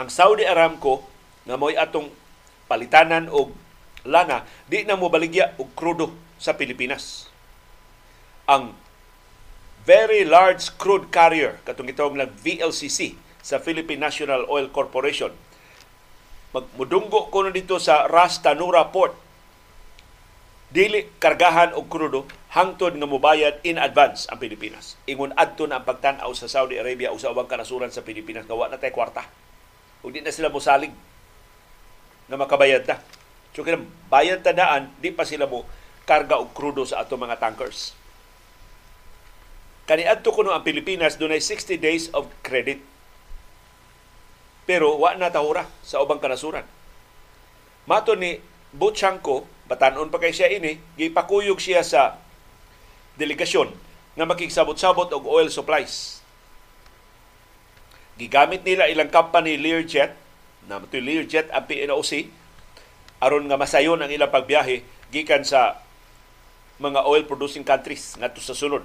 Ang Saudi Aramco nga mo'y atong palitanan og lana, di na mo baligya og krudo sa Pilipinas. Ang very large crude carrier katong gitawag na VLCC sa Philippine National Oil Corporation magmudunggo kuno dito sa Ras Tanura Port dili kargahan og krudo hangtod nga mobayad in advance ang Pilipinas. Ingon adto na ang pagtan-aw sa Saudi Arabia o sa ubang kanasuran sa Pilipinas nga na tay kwarta. Ug di na sila mosalig nga makabayad ta. So kaya bayad tandaan, di pa sila mo karga og krudo sa ato mga tankers. Kaniadto kuno ang Pilipinas dunay 60 days of credit. Pero wa na tahura sa ubang kanasuran. Mato ni Butchanko, batanon pa kay siya ini, gipakuyog siya sa delegasyon nga makigsabot-sabot og oil supplies. Gigamit nila ilang company Learjet, na matoy Learjet ang PNOC, aron nga masayon ang ilang pagbiyahe gikan sa mga oil producing countries ngadto sa sulod.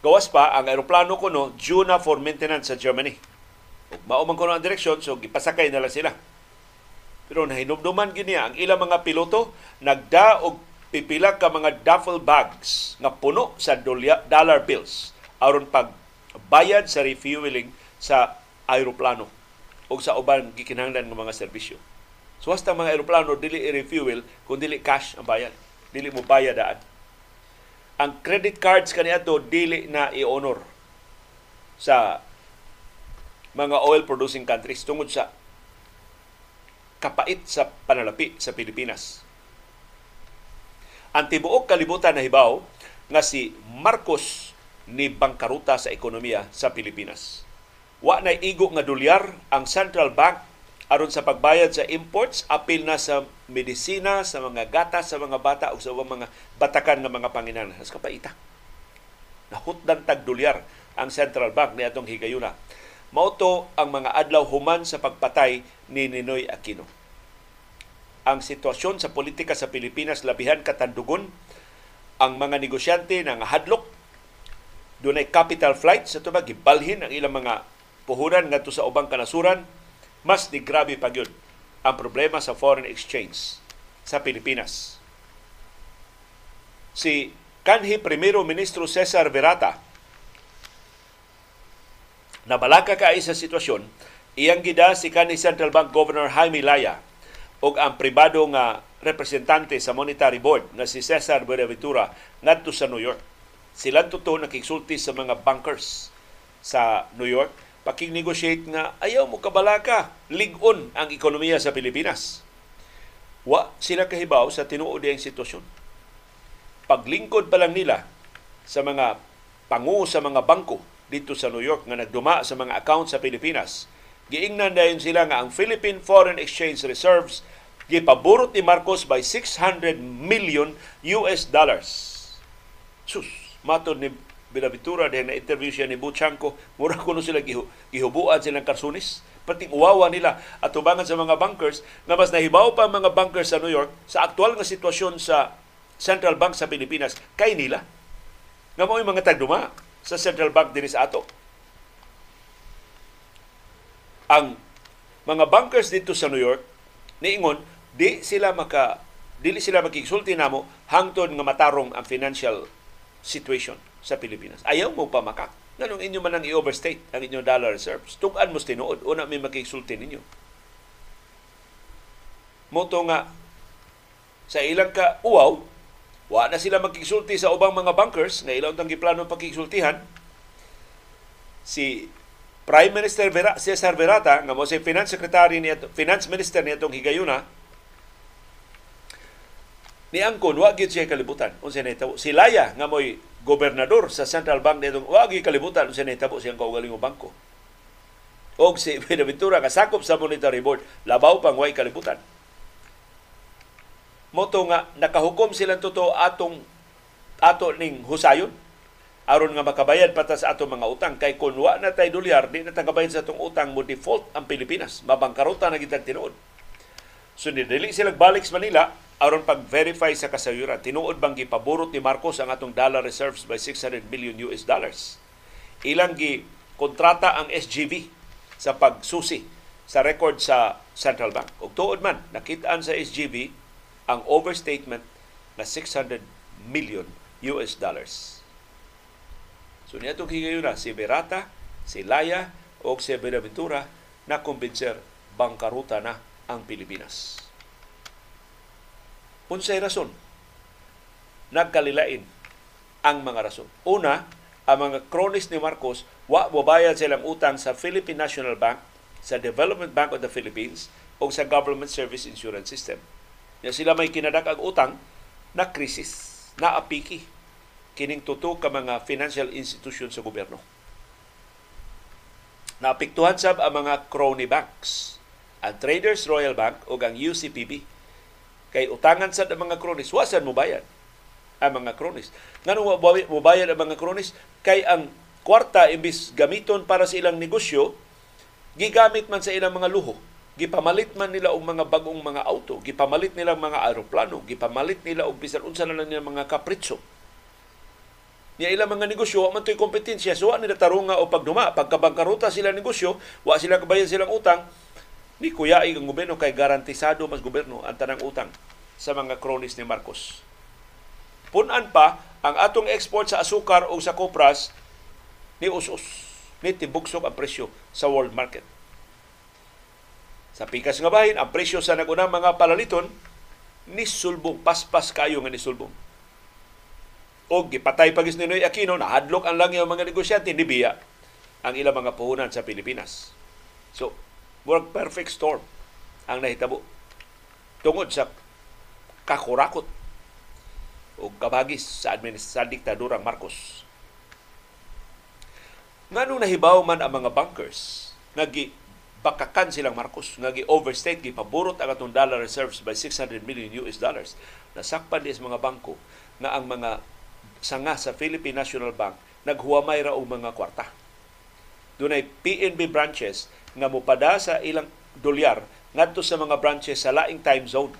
Gawas pa ang eroplano kuno due na for maintenance sa Germany. Mao man kuno ang direksyon so gipasakay na lang sila pero nahinumduman gini ang ilang mga piloto nagda og pipila ka mga duffel bags nga puno sa dollar bills aron pag bayad sa refueling sa aeroplano o sa uban gikinahanglan nga mga serbisyo. So hasta mga aeroplano dili i-refuel kung dili cash ang bayad. Dili mo bayadaan. Ang credit cards kaniadto dili na i-honor sa mga oil producing countries tungod sa kapait sa panalapi sa Pilipinas. Ang tibuok kalibutan na hibaw nga si Marcos ni bangkaruta sa ekonomiya sa Pilipinas. Wa na igo nga dolyar ang Central Bank aron sa pagbayad sa imports apil na sa medisina, sa mga gatas sa mga bata o sa mga batakan ng mga panginan. Has kapaita. Nahutdan tag dolyar ang Central Bank ni atong higayuna Mauto ang mga adlaw human sa pagpatay ni Ninoy Aquino. Ang sitwasyon sa politika sa Pilipinas labihan katandugon ang mga negosyante nang hadlok dunay capital flight sa tubag gibalhin ang ilang mga puhunan ngadto sa ubang kanasuran mas ni grabe pa gyud ang problema sa foreign exchange sa Pilipinas. Si kanhi Primero Ministro Cesar Verata Nabalaka ka sa sitwasyon, iyang gida si kanhi Central Bank Governor Jaime Laya ug ang pribado nga representante sa Monetary Board na si Cesar Buenaventura ngadto sa New York. Sila tuto nakigsulti sa mga bankers sa New York pakig-negotiate nga ayaw mo kabalaka, ligon ang ekonomiya sa Pilipinas. Wa sila kahibaw sa tinuod ang sitwasyon. Paglingkod pa lang nila sa mga pangu sa mga bangko dito sa New York nga nagduma sa mga account sa Pilipinas. Giingnan dayon sila nga ang Philippine Foreign Exchange Reserves gipaburot ni Marcos by 600 million US dollars. Sus, matod ni Bilabitura dahil na-interview siya ni Buchanko, mura kuno sila gihubuan silang karsunis. Pati uwawa nila at tubangan sa mga bankers nga mas nahibaw pa mga bankers sa New York sa aktual nga sitwasyon sa Central Bank sa Pilipinas kay nila. Nga mo yung mga tagduma sa Central Bank din sa ato. Ang mga bankers dito sa New York niingon di sila maka dili sila makigsulti namo hangtod nga matarong ang financial situation sa Pilipinas. Ayaw mo pa makak. Nganong inyo man ang i-overstate ang inyong dollar reserves. Tugan mo tinuod. Una may makigsulti ninyo. Moto nga sa ilang ka uwaw, Wa na sila magkisulti sa ubang mga bankers na ilaw tang giplano pagkisultihan. Si Prime Minister Vera, Cesar Verata nga mo si Finance Secretary ni Finance Minister nitong higayuna ni angkon wa gyud siya kalibutan. Unsa nahitabo si Laya nga moy gobernador sa Central Bank nitong wa gyud kalibutan. Unsa nahitabo siyang kaugaling bangko. Og si *laughs* Benaventura kasakop sa monetary board labaw pang way kalibutan moto nga nakahukom silang totoo atong ato ning husayon. Aron nga makabayad patas atong mga utang. Kay kun wa na tay dolyar di na tagabayad sa atong utang mo default ang Pilipinas. Mabangkaruta na gitag tinuod. So dili sila balik sa Manila aron pag-verify sa kasayuran tinuod bang gipaburot ni Marcos ang atong dollar reserves by 600 million US dollars? Ilang gi kontrata ang SGV sa pagsusi sa record sa Central Bank? Ug tuod man nakitaan sa SGV ang overstatement na 600 million US dollars. So niya itong higayon na si Berata, si Laya o si Benaventura na kumbinser bangkaruta na ang Pilipinas. Unsay rason? Nagkalilain ang mga rason. Una, ang mga kronis ni Marcos, wa mobayad silang utang sa Philippine National Bank, sa Development Bank of the Philippines, o sa Government Service Insurance System. Ya sila may kinadak ang utang na krisis, na apiki kining tuto ka mga financial institution sa gobyerno. Naapektuhan sab ang mga crony banks, ang Traders Royal Bank o ang UCPB. Kay utangan sa mga cronies, wasan mo bayad ang mga kronis. Ngano mobayad ang mga kronis? Kay ang kwarta imbis gamiton para sa ilang negosyo, gigamit man sa ilang mga luho. Gipamalit man nila og mga bagong mga auto, gipamalit nila mga aeroplano, gipamalit nila og bisan unsa na lang nila mga kapritso niya ilang mga negosyo, wa man to'y kompetensya. So, wa nila tarunga o pagduma. Pagkabangkaruta sila negosyo, wa sila kabayan silang utang, ni kuyai ang gobyerno kay garantisado mas gobyerno ang tanang utang sa mga kronis ni Marcos. Punan pa, ang atong export sa asukar o sa kopras ni usos, ni tibugsok ang presyo sa world market. Sa pikas nga bahin, ang presyo sa nagunang mga palaliton ni sulbong, paspas kayo nga ni sulbong o gipatay pagis ni Noy Aquino, nahadlok ang lang yung mga negosyante, nibiya ang ilang mga puhunan sa Pilipinas. So, work perfect storm ang nahitabo tungod sa kakurakot o kabagis sa administrasyon diktadurang Marcos. Nga nahibaw man ang mga bankers, nagi bakakan silang Marcos, nagi overstate, gipaburot ang atong dollar reserves by 600 million US dollars. Nasakpan din sa mga bangko na ang mga sanga sa Philippine National Bank naghuwamay ra og mga kwarta. Dunay PNB branches nga mopada sa ilang dolyar ngadto sa mga branches sa laing time zone.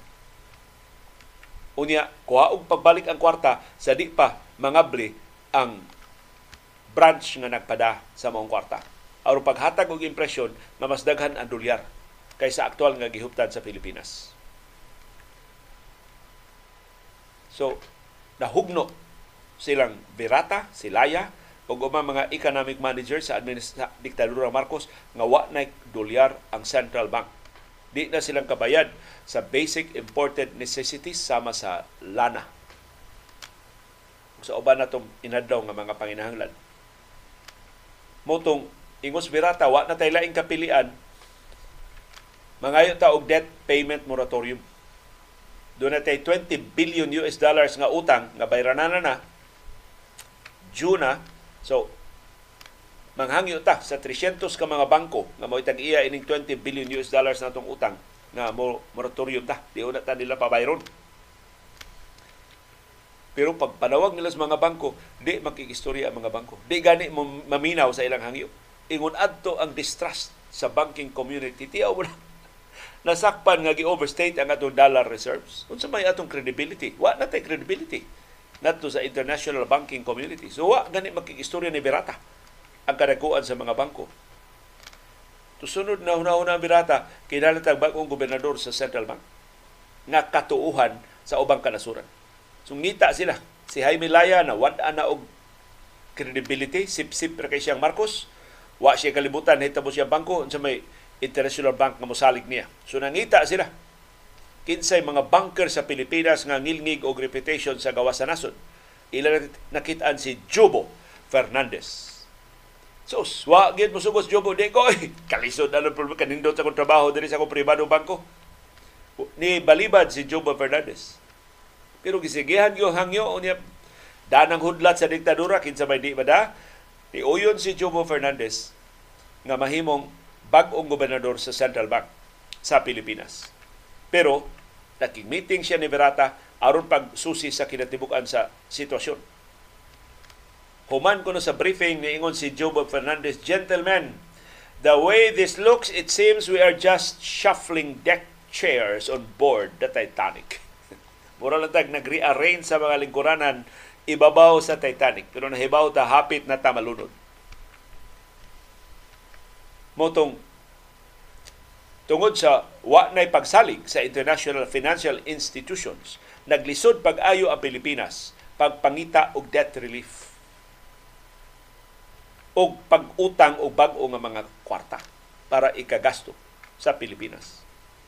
Unya, kuha og pagbalik ang kwarta sa di pa mangabli ang branch nga nagpada sa maong kwarta. Aron paghatag og impresyon na mas daghan ang dolyar kaysa aktual nga gihuptan sa Pilipinas. So, nahugno silang Virata, Silaya, ug umang mga economic manager sa administra diktadura Marcos nga wa na dolyar ang Central Bank. Di na silang kabayad sa basic imported necessities sama sa lana. Sa uban na itong inadlaw nga mga panginahanglan. Motong ingos Virata, wa na tayo laing kapilian mangayo ta og debt payment moratorium. Doon na tayo 20 billion US dollars nga utang nga bayranan na na Juna. So, manghangyo ta sa 300 ka mga bangko nga mo itag iya ining 20 billion US dollars na itong utang nga mo moratorium ta. Di una ta nila pabayron. Pero pag panawag nila sa mga bangko, di makikistorya ang mga bangko. Di gani maminaw sa ilang hangyo. Ingon adto ang distrust sa banking community. Tiyaw mo na *laughs* nasakpan nga gi-overstate ang atong dollar reserves. Unsa may atong credibility? Wa na tay credibility ngadto sa international banking community. So wa gani makikistorya ni Birata ang kadakuan sa mga bangko. Tusunod na hunahuna ang Birata, kinalatag bagong gobernador sa Central Bank nga katuuhan sa ubang kanasuran. So ngita sila. Si Jaime Laya na wad na og credibility, sip-sip ra kay siyang Marcos, wa siya kalibutan hitabo siya bangko sa may international bank nga mosalig niya. So nangita sila kinsay mga banker sa Pilipinas nga ngilngig og reputation sa gawas sa nasod. Ila nakitaan si Jobo Fernandez. So, wa gid mo sugos Jobo ko. *laughs* Kalisod na lang problema kanindot sa kong trabaho diri sa akong pribadong bangko. Ni balibad si Jobo Fernandez. Pero gisigihan yung hangyo unya danang hudlat sa diktadura kinsa may di bada ni uyon si Jobo Fernandez nga mahimong bag-ong gobernador sa Central Bank sa Pilipinas. Pero naging meeting siya ni Berata aron pagsusi sa kinatibukan sa sitwasyon. Human ko sa briefing ni ingon si Jobo Fernandez, Gentlemen, the way this looks, it seems we are just shuffling deck chairs on board the Titanic. *laughs* Mura lang tag nag-rearrange sa mga lingkuranan ibabaw sa Titanic. Pero nahibaw ta hapit na tamalunod. Motong tungod sa wa nay pagsalig sa international financial institutions naglisod pag-ayo ang Pilipinas pagpangita og debt relief og pag-utang og bag-o nga mga kwarta para ikagasto sa Pilipinas.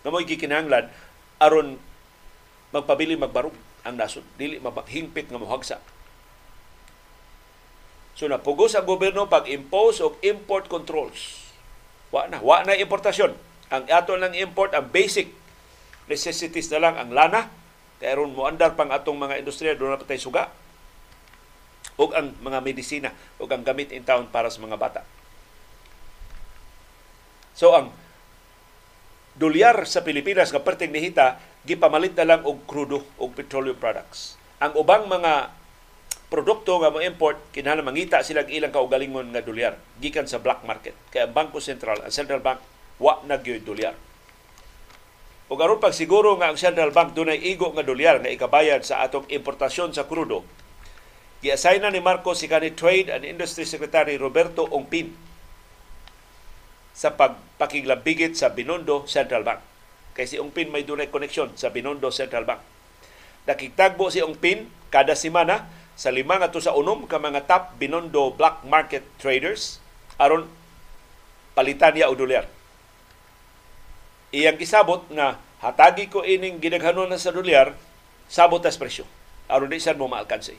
Na mo'y gikinahanglan aron magpabili magbarog ang nasod dili maghingpit nga mohagsa so napugos ang gobyerno pag impose og import controls. Wa na wa na importasyon. Ang ato lang import ang basic necessities na lang ang lana. Kay mo andar pang atong mga industriya do na patay suga. Ug ang mga medisina ug ang gamit in town para sa mga bata. So ang dolyar sa Pilipinas nga perting nihita gipamalit na lang og krudo og petroleum products. Ang ubang mga produkto nga mo import kinahanglan mangita sila ilang kaugalingon nga dolyar gikan sa black market. Kay ang Bangko Sentral, ang Central Bank wa na gyud dolyar. Ug aron pag siguro nga ang Central Bank dunay igo nga dolyar nga ikabayad sa atong importasyon sa krudo, gi-assign na ni Marcos si kanhi Trade and Industry Secretary Roberto Ongpin sa pagpakiglabigit sa Binondo Central Bank kay si Ongpin may dunay koneksyon sa Binondo Central Bank. Nakitagbo si Ongpin kada semana sa lima nga sa unom ka mga top Binondo black market traders aron palitan niya og. Iyang kisabot nga hatagi ko ining gidaghanon na sa dolyar sabot as presyo aron di sad mo maalkansi.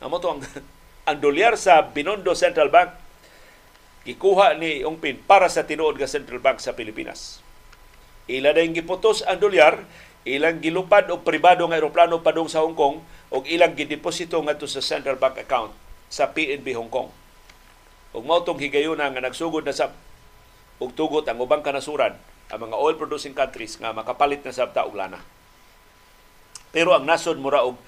Amo to ang *laughs* ang dolyar sa Binondo Central Bank gikuha ni Ongpin para sa tinuod nga Central Bank sa Pilipinas. Ila na giputos ang dolyar, ilang gilupad og pribado nga eroplano padung sa Hong Kong ug ilang gideposito ngadto sa Central Bank account sa PNB Hong Kong. Ug mao tong higayuna nga nagsugod na sa ug tugot ang ubang kanasuran ang mga oil producing countries nga makapalit na sabta og lana. Pero ang nasod mura og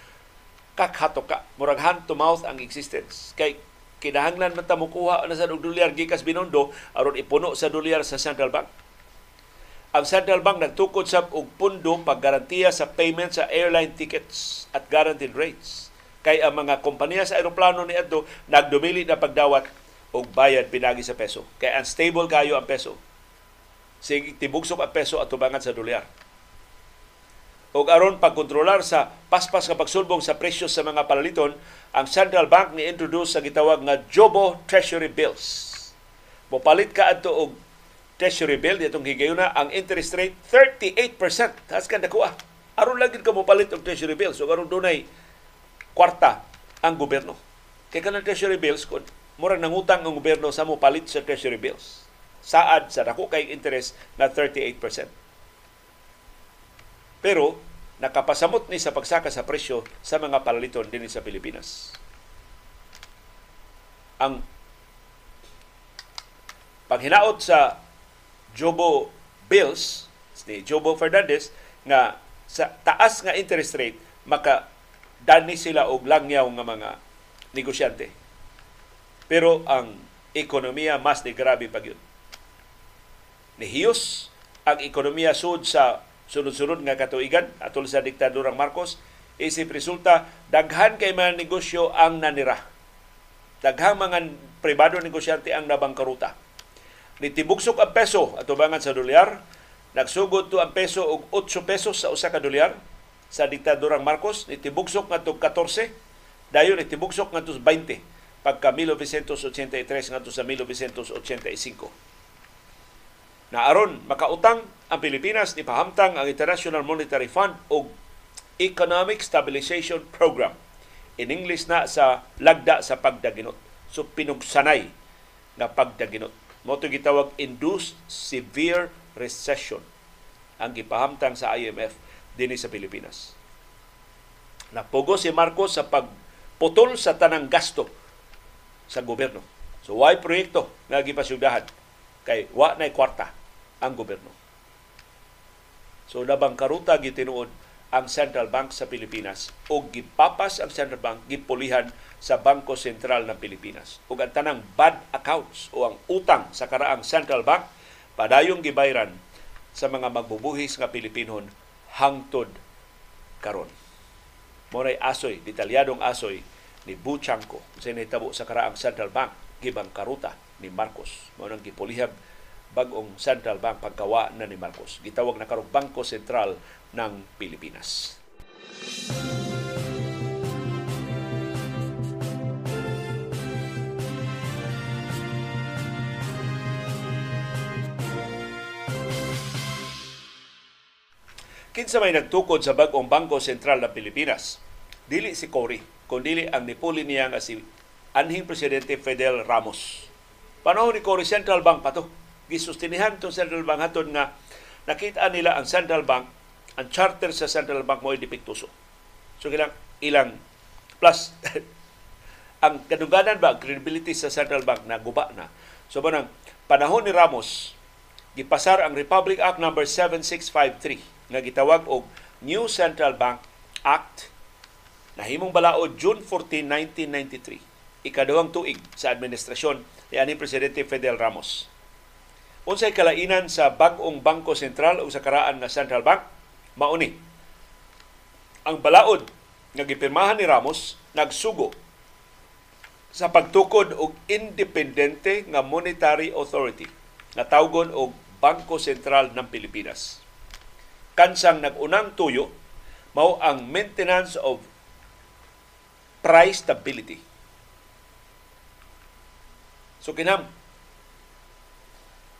kakhato ka, murag hand to mouth ang existence. Kay kinahanglan man ta mukuha na sa dolyar gikas binondo aron ipuno sa dolyar sa Central Bank ang Central Bank nagtukod sa og pundo paggarantiya sa payment sa airline tickets at guaranteed rates. Kay ang mga kompanya sa aeroplano ni adto nagdumili na pagdawat og bayad pinagi sa peso. Kay unstable kayo ang peso. Sige tibugsok ang peso at tubangan sa dolyar. Og aron pagkontrolar sa paspas nga pagsulbong sa presyo sa mga palaliton, ang Central Bank ni introduce sa gitawag nga Jobo Treasury Bills. Mopalit ka adto og treasury bill ditong higayuna ang interest rate 38%. Tas kan dakuha. Aron lagi ka mo palit og treasury bill. So aron dunay kwarta ang gobyerno. Kay kanang treasury bills kun murag nangutang ang gobyerno sa mo palit sa treasury bills. Saad sa dako kay interest na 38%. Pero nakapasamot ni sa pagsaka sa presyo sa mga palaliton din sa Pilipinas. Ang paghinaot sa Jobo Bills ni Jobo Fernandez nga sa taas nga interest rate maka dani sila og langyaw nga mga negosyante. Pero ang ekonomiya mas ni grabe pa gyud. Nihiyos ang ekonomiya sud sa sunod-sunod nga katuigan atol sa diktadurang Marcos isip resulta daghan kay mga negosyo ang nanira. Daghang mga pribado negosyante ang nabangkaruta nitibugsok ang peso atubangan sa dolyar. Nagsugod to ang peso og 8 pesos sa usa ka dolyar sa diktadurang Marcos nitibugsok ngadto 14 dayon nitibugsok ngadto 20 pagka 1983 ngadto sa 1985. Naaron makautang ang Pilipinas ni pahamtang ang International Monetary Fund og Economic Stabilization Program. In English na sa lagda sa pagdaginot. So pinugsanay na pagdaginot mo gitawag induced severe recession ang gipahamtang sa IMF dinhi sa Pilipinas. Napugo si Marcos sa pagputol sa tanang gasto sa gobyerno. So why proyekto nga gipasugdahan kay wa nay kwarta ang gobyerno. So nabang karuta gitinuod ang Central Bank sa Pilipinas o gipapas ang Central Bank gipulihan sa Bangko Sentral ng Pilipinas. Ug ang tanang bad accounts o ang utang sa karaang Central Bank padayong gibayran sa mga magbubuhis nga Pilipinon hangtod karon. Moray asoy, detalyadong asoy ni Bu Chanko sa nitabo sa karaang Central Bank gibang karuta ni Marcos. Mao nang gipulihag bagong Central Bank pagkawa na ni Marcos. Gitawag na karong Bangko Sentral ng Pilipinas. Kinsa may nagtukod sa bag-ong Bangko Sentral ng Pilipinas? Dili si Cory, kundi ang nipuli niya nga si anhing Presidente Fidel Ramos. Panahon ni Cory Central Bank pa to. Gisustinihan to Central Bank hatod nga nakita nila ang Central Bank, ang charter sa Central Bank mo ay dipiktuso. So ilang, ilang plus *laughs* ang kaduganan ba, credibility sa Central Bank na guba na. So ba panahon ni Ramos, gipasar ang Republic Act number 7653 nga gitawag og New Central Bank Act nahimong balaod June 14, 1993 ikaduhang tuig sa administrasyon ni ani presidente Fidel Ramos. Unsay kalainan sa bag-ong Bangko Sentral o sa karaan nga Central Bank? Mauni. Ang balaod nga gipirmahan ni Ramos nagsugo sa pagtukod og independente nga monetary authority na tawgon og Bangko Sentral ng Pilipinas kansang nagunang tuyo mao ang maintenance of price stability. So kinam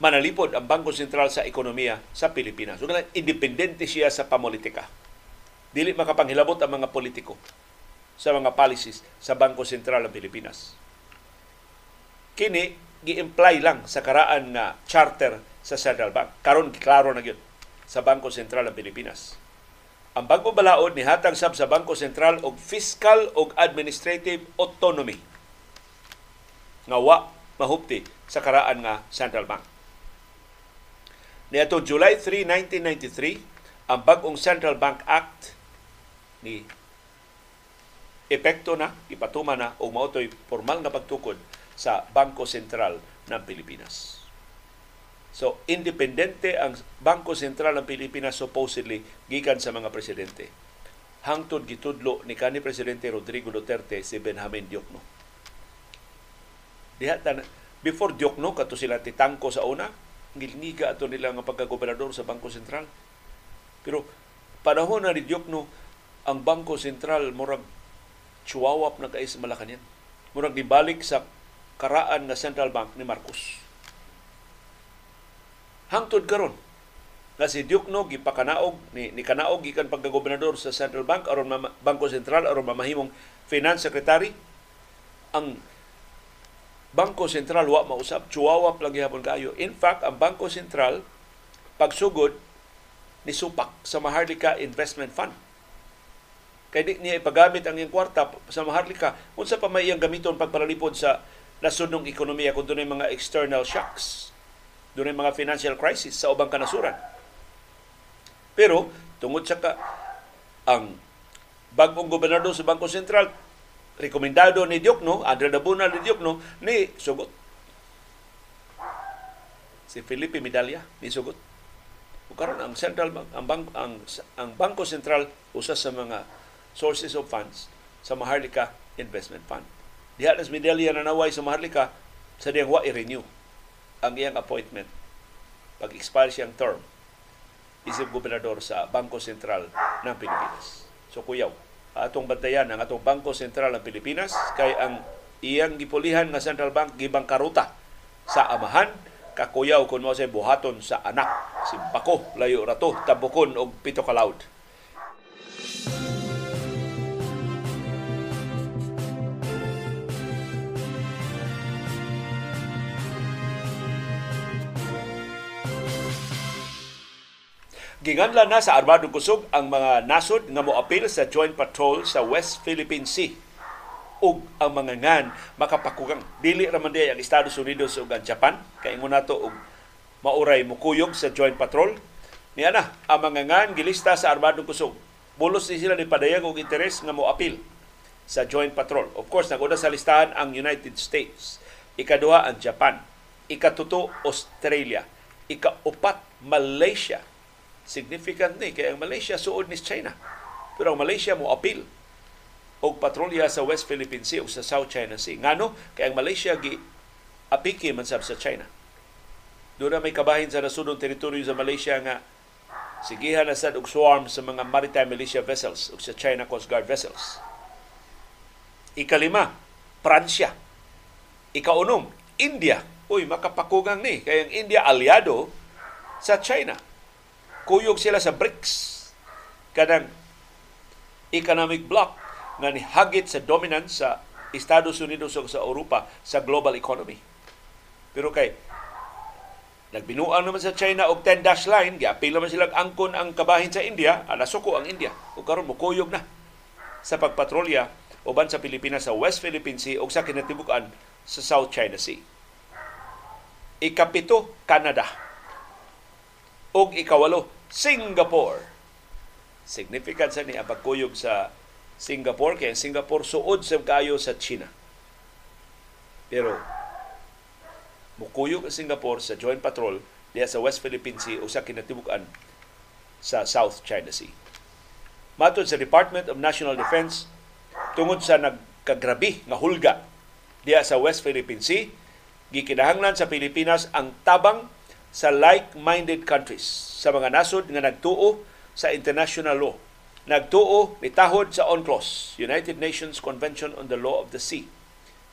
manalipod ang Bangko Sentral sa ekonomiya sa Pilipinas. So independente siya sa pamulitika. Dili makapanghilabot ang mga politiko sa mga policies sa Bangko Sentral ng Pilipinas. Kini gi-imply lang sa karaan na charter sa Central Bank. Karon klaro na gyud sa Bangko Sentral ng Pilipinas. Ang bagong balaod ni hatag sab sa Bangko Sentral og fiscal og administrative autonomy nga wa mahupti sa karaan nga Central Bank. Niadto July 3, 1993, ang bagong Central Bank Act ni epekto na, ipatuma na o mautoy formal nga pagtukod sa Bangko Sentral ng Pilipinas. So, independente ang Bangko Sentral ng Pilipinas supposedly gikan sa mga presidente. Hangtod gitudlo ni kani presidente Rodrigo Duterte si Benjamin Diokno. Diha before Diokno kato sila titangko sa una, ngilngiga ato nila nga pagkagobernador sa Bangko Sentral. Pero panahon na ni Diokno ang Bangko Sentral murag chuwawap na kay sa Malacañang. Murag dibalik sa karaan nga Central Bank ni Marcos hangtod karon nga si Duke no gipakanaog ni, ni kanaog gikan pagkagobernador sa Central Bank aron Bangko Sentral aron mamahimong finance secretary ang Bangko Sentral wa mausap chuwawa lang gihapon kayo in fact ang Bangko Sentral pagsugod ni supak sa Maharlika Investment Fund. Kay di niya ipagamit ang iyang kwarta sa Maharlika. Unsa pa may iyang gamiton pagpalalipod sa nasudnong ekonomiya kung dunay mga external shocks doon mga financial crisis sa ubang kanasuran. Pero, tungod sa ka, ang bagong gobernador sa Bangko Sentral, rekomendado ni Diokno, Andre Dabuna ni Diokno, ni sugot. Si Felipe Medalla ni sugot. O ang Central Bank, ang, bank, ang, ang Bangko Sentral usa sa mga sources of funds sa Maharlika Investment Fund. Diha nas medalya na naway sa Maharlika sa diyang wa i-renew ang iyang appointment pag-expire siyang term isip gobernador sa Bangko Sentral ng Pilipinas. So kuyaw, atong bantayan ang atong Bangko Sentral ng Pilipinas kay ang iyang gipulihan nga Central Bank gibang karuta sa amahan kakuyaw kun mo sa buhaton sa anak si Bako layo rato tabukon og pito ka Ginganla na sa Armadong Kusog ang mga nasod nga moapil sa Joint Patrol sa West Philippine Sea. Ug ang mga ngan makapakugang. Dili ra man ang Estados Unidos ug ang Japan. Kay mo nato og mauray mukuyog sa Joint Patrol. Niya na ang mga ngan gilista sa Armadong Kusog. Bulos ni sila ni padayag og interes nga moapil sa Joint Patrol. Of course naguna sa listahan ang United States. Ikaduha ang Japan. Ikatuto Australia. Ikaupat Malaysia significant ni kay ang Malaysia suod ni China. Pero ang Malaysia mo appeal og patrolya sa West Philippine Sea o sa South China Sea. Ngano kay ang Malaysia gi apiki man sab sa China. Doon na may kabahin sa nasudong teritoryo sa Malaysia nga sigihan na sad og swarm sa mga maritime militia vessels o sa China Coast Guard vessels. Ikalima, Pransya. Ikaunom, India. Uy, makapakugang ni. Kaya ang India aliado sa China Kuyog sila sa BRICS. kanang economic bloc nga nihagit sa dominance sa Estados Unidos o sa Europa sa global economy. Pero kay Nagbinuang naman sa China og 10 dash line, giapil naman silang angkon ang kabahin sa India, anasuko ang India. O karon mukuyog na sa pagpatrolya uban sa Pilipinas sa West Philippine Sea o sa kinatibukan sa South China Sea. Ikapito, Canada. O ikawalo, Singapore. Significant sa ni ang pagkuyog sa Singapore kaya Singapore suod sa kayo sa China. Pero mukuyog ang Singapore sa joint patrol diya sa West Philippine Sea o sa kinatibukan sa South China Sea. Matod sa Department of National Defense, tungod sa nagkagrabi nga hulga diya sa West Philippine Sea, gikinahanglan sa Pilipinas ang tabang sa like-minded countries sa mga nasod nga nagtuo sa international law. Nagtuo tahod sa UNCLOS, United Nations Convention on the Law of the Sea,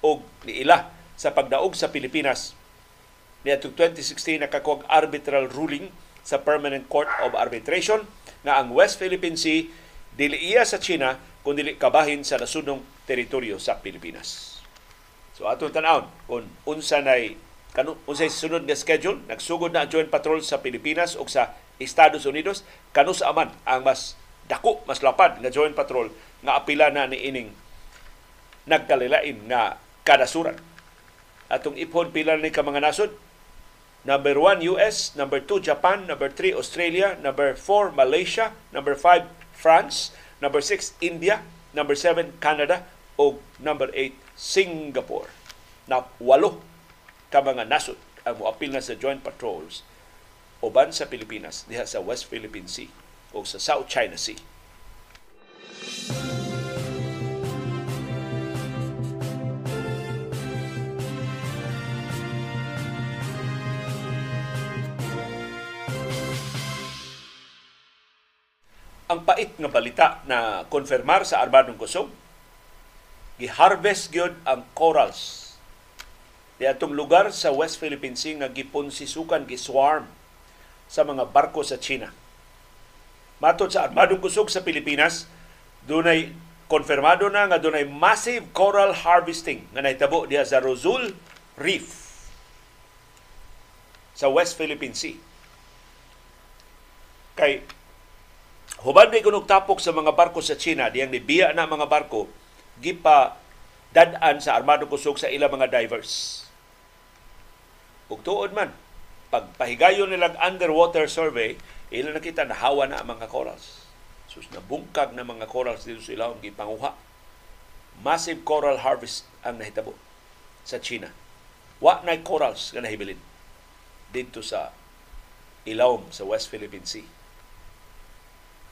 o niila sa pagdaog sa Pilipinas niadtong 2016 nakakuha arbitral ruling sa Permanent Court of Arbitration nga ang West Philippine Sea dili iya sa China kung dili kabahin sa nasunong teritoryo sa Pilipinas. So atong tan-awon kung unsa nay kanu unsay sunod nga schedule nagsugod na ang joint patrol sa Pilipinas ug sa Estados Unidos kanus aman ang mas dako mas lapad nga joint patrol nga apila na ni ining nagkalilain nga kadasuran atong iphon pila ni ka mga nasod Number 1, US. Number 2, Japan. Number 3, Australia. Number 4, Malaysia. Number 5, France. Number 6, India. Number 7, Canada. O number 8, Singapore. Na walo ka mga nasod ang muapil na sa joint patrols uban sa Pilipinas diha sa West Philippine Sea o sa South China Sea. ang pait nga balita na konfirmar sa Armadong Kusog. Giharvest gyud ang corals. Di atong lugar sa West Philippine Sea nga giponsisukan giswarm sa mga barko sa China. Matod sa Armadong Kusog sa Pilipinas, dunay konfirmado na nga dunay massive coral harvesting nga nahitabo diha sa Rozul Reef sa West Philippine Sea. Kay Huban may kunog tapok sa mga barko sa China, diyang nibiya na mga barko, gipa dadan sa armado kusog sa ilang mga divers. Ug tuod man, pagpahigayon nilang underwater survey, ilang nakita nahawa na ang mga corals. Sus nabungkag na mga corals dito sa ilawom gipanguha. Massive coral harvest ang nahitabo sa China. Wa na corals nga nahibilin dito sa ilawom sa West Philippine Sea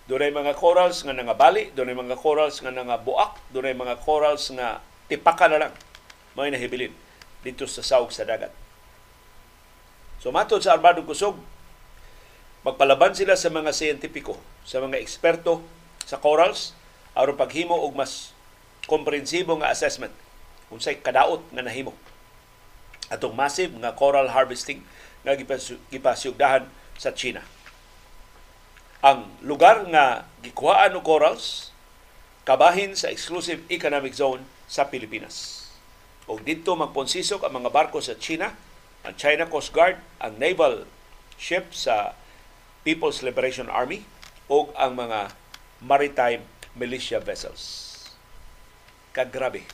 Dunay mga corals nga nangabali, dunay mga corals nga nangabuak, dunay mga corals nga tipaka na lang may nahibilin dito sa sawg sa dagat. So matod sa Armadong Kusog, magpalaban sila sa mga siyentipiko, sa mga eksperto sa corals aron paghimo og mas komprehensibo nga assessment unsay kadaot nga nahimo atong massive nga coral harvesting nga gipasugdahan sa China ang lugar nga gikuhaan og corals kabahin sa exclusive economic zone sa Pilipinas. O dito magponsisok ang mga barko sa China, ang China Coast Guard, ang naval ship sa People's Liberation Army o ang mga maritime militia vessels. Kagrabe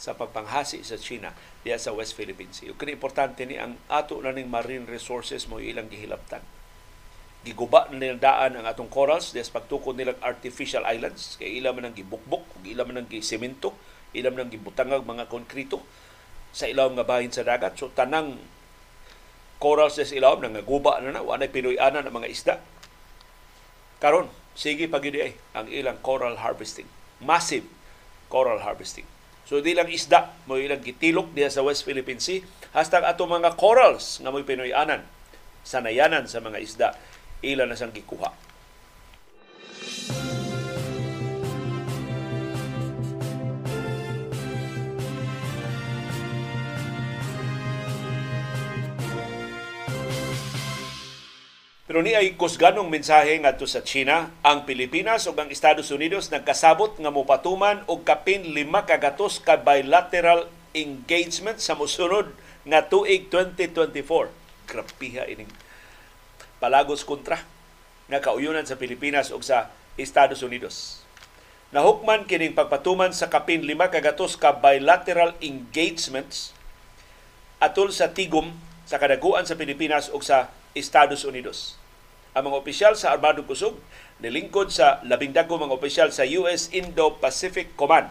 sa pagpanghasi sa China diya sa West Philippine Sea. Kini importante ni ang ato na ning marine resources mo ilang gihilabtan giguba na daan ang atong corals des pagtukod nilang artificial islands kay ila man ang gibukbok ila man ang gisemento ila man ang gibutangag mga konkrito sa ilawom nga bahin sa dagat. So tanang corals des ilawom nangaguba na na wa pinoy-ana ng mga isda. Karon sige pagidi ay ang ilang coral harvesting. Massive coral harvesting. So di lang isda mo ilang gitilok diya sa West Philippine Sea. Hasta ato mga corals nga mo pinoy-anan sanayanan sa mga isda. Ila na sang gikuha. Pero ni ay kusganong mensahe ngadto sa China, ang Pilipinas ug ang Estados Unidos nagkasabot nga mopatuman og kapin lima ka ka bilateral engagement sa mosunod nga tuig 2024. Grapiha ining palagos kontra nga kauyunan sa Pilipinas ug sa Estados Unidos. Nahukman kining pagpatuman sa kapin lima ka ka bilateral engagements atol sa tigom sa kadaguan sa Pilipinas ug sa Estados Unidos. Ang mga opisyal sa Armadong Kusog nilingkod sa labing dago mga opisyal sa US Indo-Pacific Command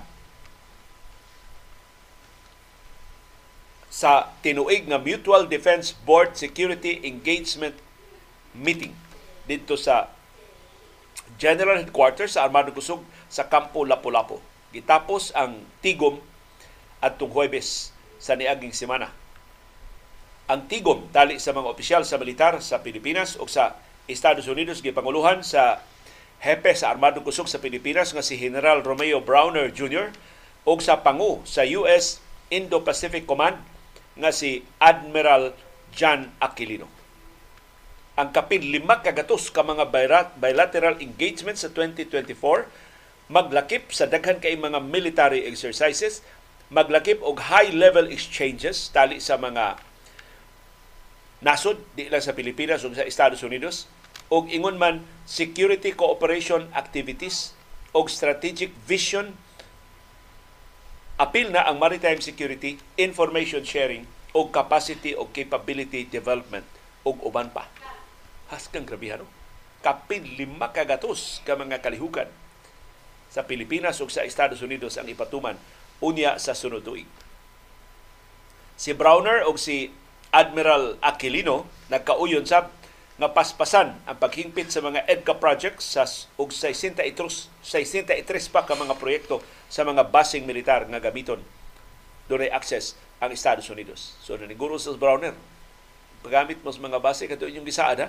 sa tinuig nga Mutual Defense Board Security Engagement Meeting dito sa General Headquarters sa Armadong Kusog sa Kampo Lapu-Lapu. Gitapos ang tigom at Huwebes sa niaging semana ang tigom tali sa mga opisyal sa militar sa Pilipinas o sa Estados Unidos gipanguluhan sa hepe sa Armadong Kusog sa Pilipinas nga si General Romeo Browner Jr. o sa pangu sa US Indo-Pacific Command nga si Admiral John Aquilino. Ang kapin lima kagatos ka mga bilateral engagement sa 2024 maglakip sa daghan kay mga military exercises, maglakip og high-level exchanges tali sa mga nasod di lang sa Pilipinas ug sa Estados Unidos og ingon man security cooperation activities og strategic vision apil na ang maritime security, information sharing o capacity o capability development og uban pa. Haskang grabihan. Kapin lima kagatos ka mga kalihukan sa Pilipinas ug sa Estados Unidos ang ipatuman unya sa sunod tuig. Si Browner o si Admiral Aquilino nagkauyon sab nga paspasan ang paghingpit sa mga EDCA projects sa og 63 63 pa ka mga proyekto sa mga basing militar nga gamiton dunay access ang Estados Unidos. So naniguro sa Browner, pagamit mo sa mga base kato inyong gisaad ha,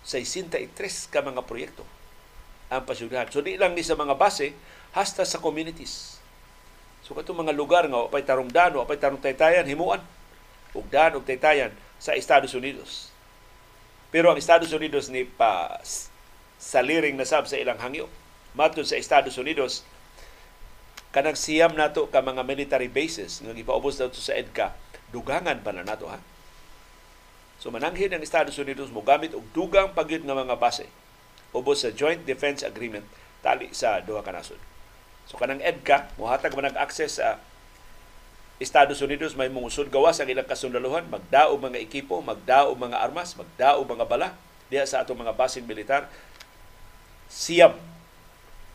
63 ka mga proyekto ang pasyudahan. So di lang ni sa mga base, hasta sa communities. So kato mga lugar nga apay tarong dano, apay tarong taytayan, himuan ug daan ug taytayan sa Estados Unidos. Pero ang Estados Unidos ni pa saliring na sab sa ilang hangyo. Matod sa Estados Unidos, kanang siyam nato ka mga military bases nga gipaubos daw sa EDCA, dugangan pa na nato ha. So mananghin ang Estados Unidos mo gamit og dugang pagyud nga mga base ubos sa Joint Defense Agreement tali sa duha ka nasod. So kanang EDCA mohatag man access sa Estados Unidos may mungusod gawas ang ilang kasundaluhan, magdaog mga ekipo, magdaog mga armas, magdaog mga bala diya sa atong mga basing militar. Siyam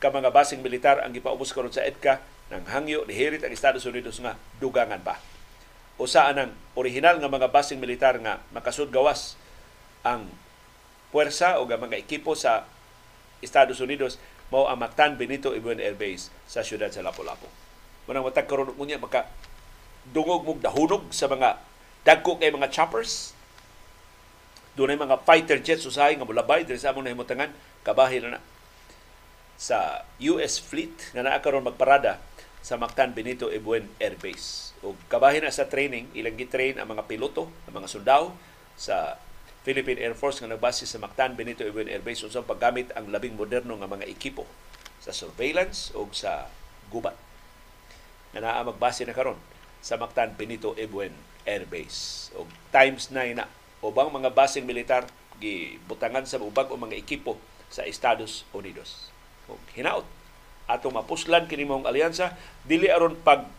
ka mga basing militar ang gipaubos karon sa EDCA nang hangyo nihirit ang Estados Unidos nga dugangan pa. Usa ang original nga mga basing militar nga makasud gawas ang puwersa o mga ekipo sa Estados Unidos mao ang Mactan Benito Ibuen Air Base sa siyudad sa Lapu-Lapu. Munang matag karon unya maka dungog mong dahunog sa mga dagko kay mga choppers. Doon mga fighter jets usahay nga mulabay diri sa among nahimutangan kabahin na, na sa US fleet nga naa karon magparada sa Mactan Benito Ebuen Air Base. O kabahin na sa training, ilang gitrain ang mga piloto, ang mga sundao sa Philippine Air Force nga nagbase sa Mactan Benito Ebuen Air Base usang paggamit ang labing moderno nga mga ekipo sa surveillance o sa gubat. Nga naa magbase na karon sa Mactan Benito Ebuen Air Base. O times 9 na ubang mga basing militar gibutangan sa ubag o mga ekipo sa Estados Unidos. O hinaot ato mapuslan kini mong alyansa dili aron pag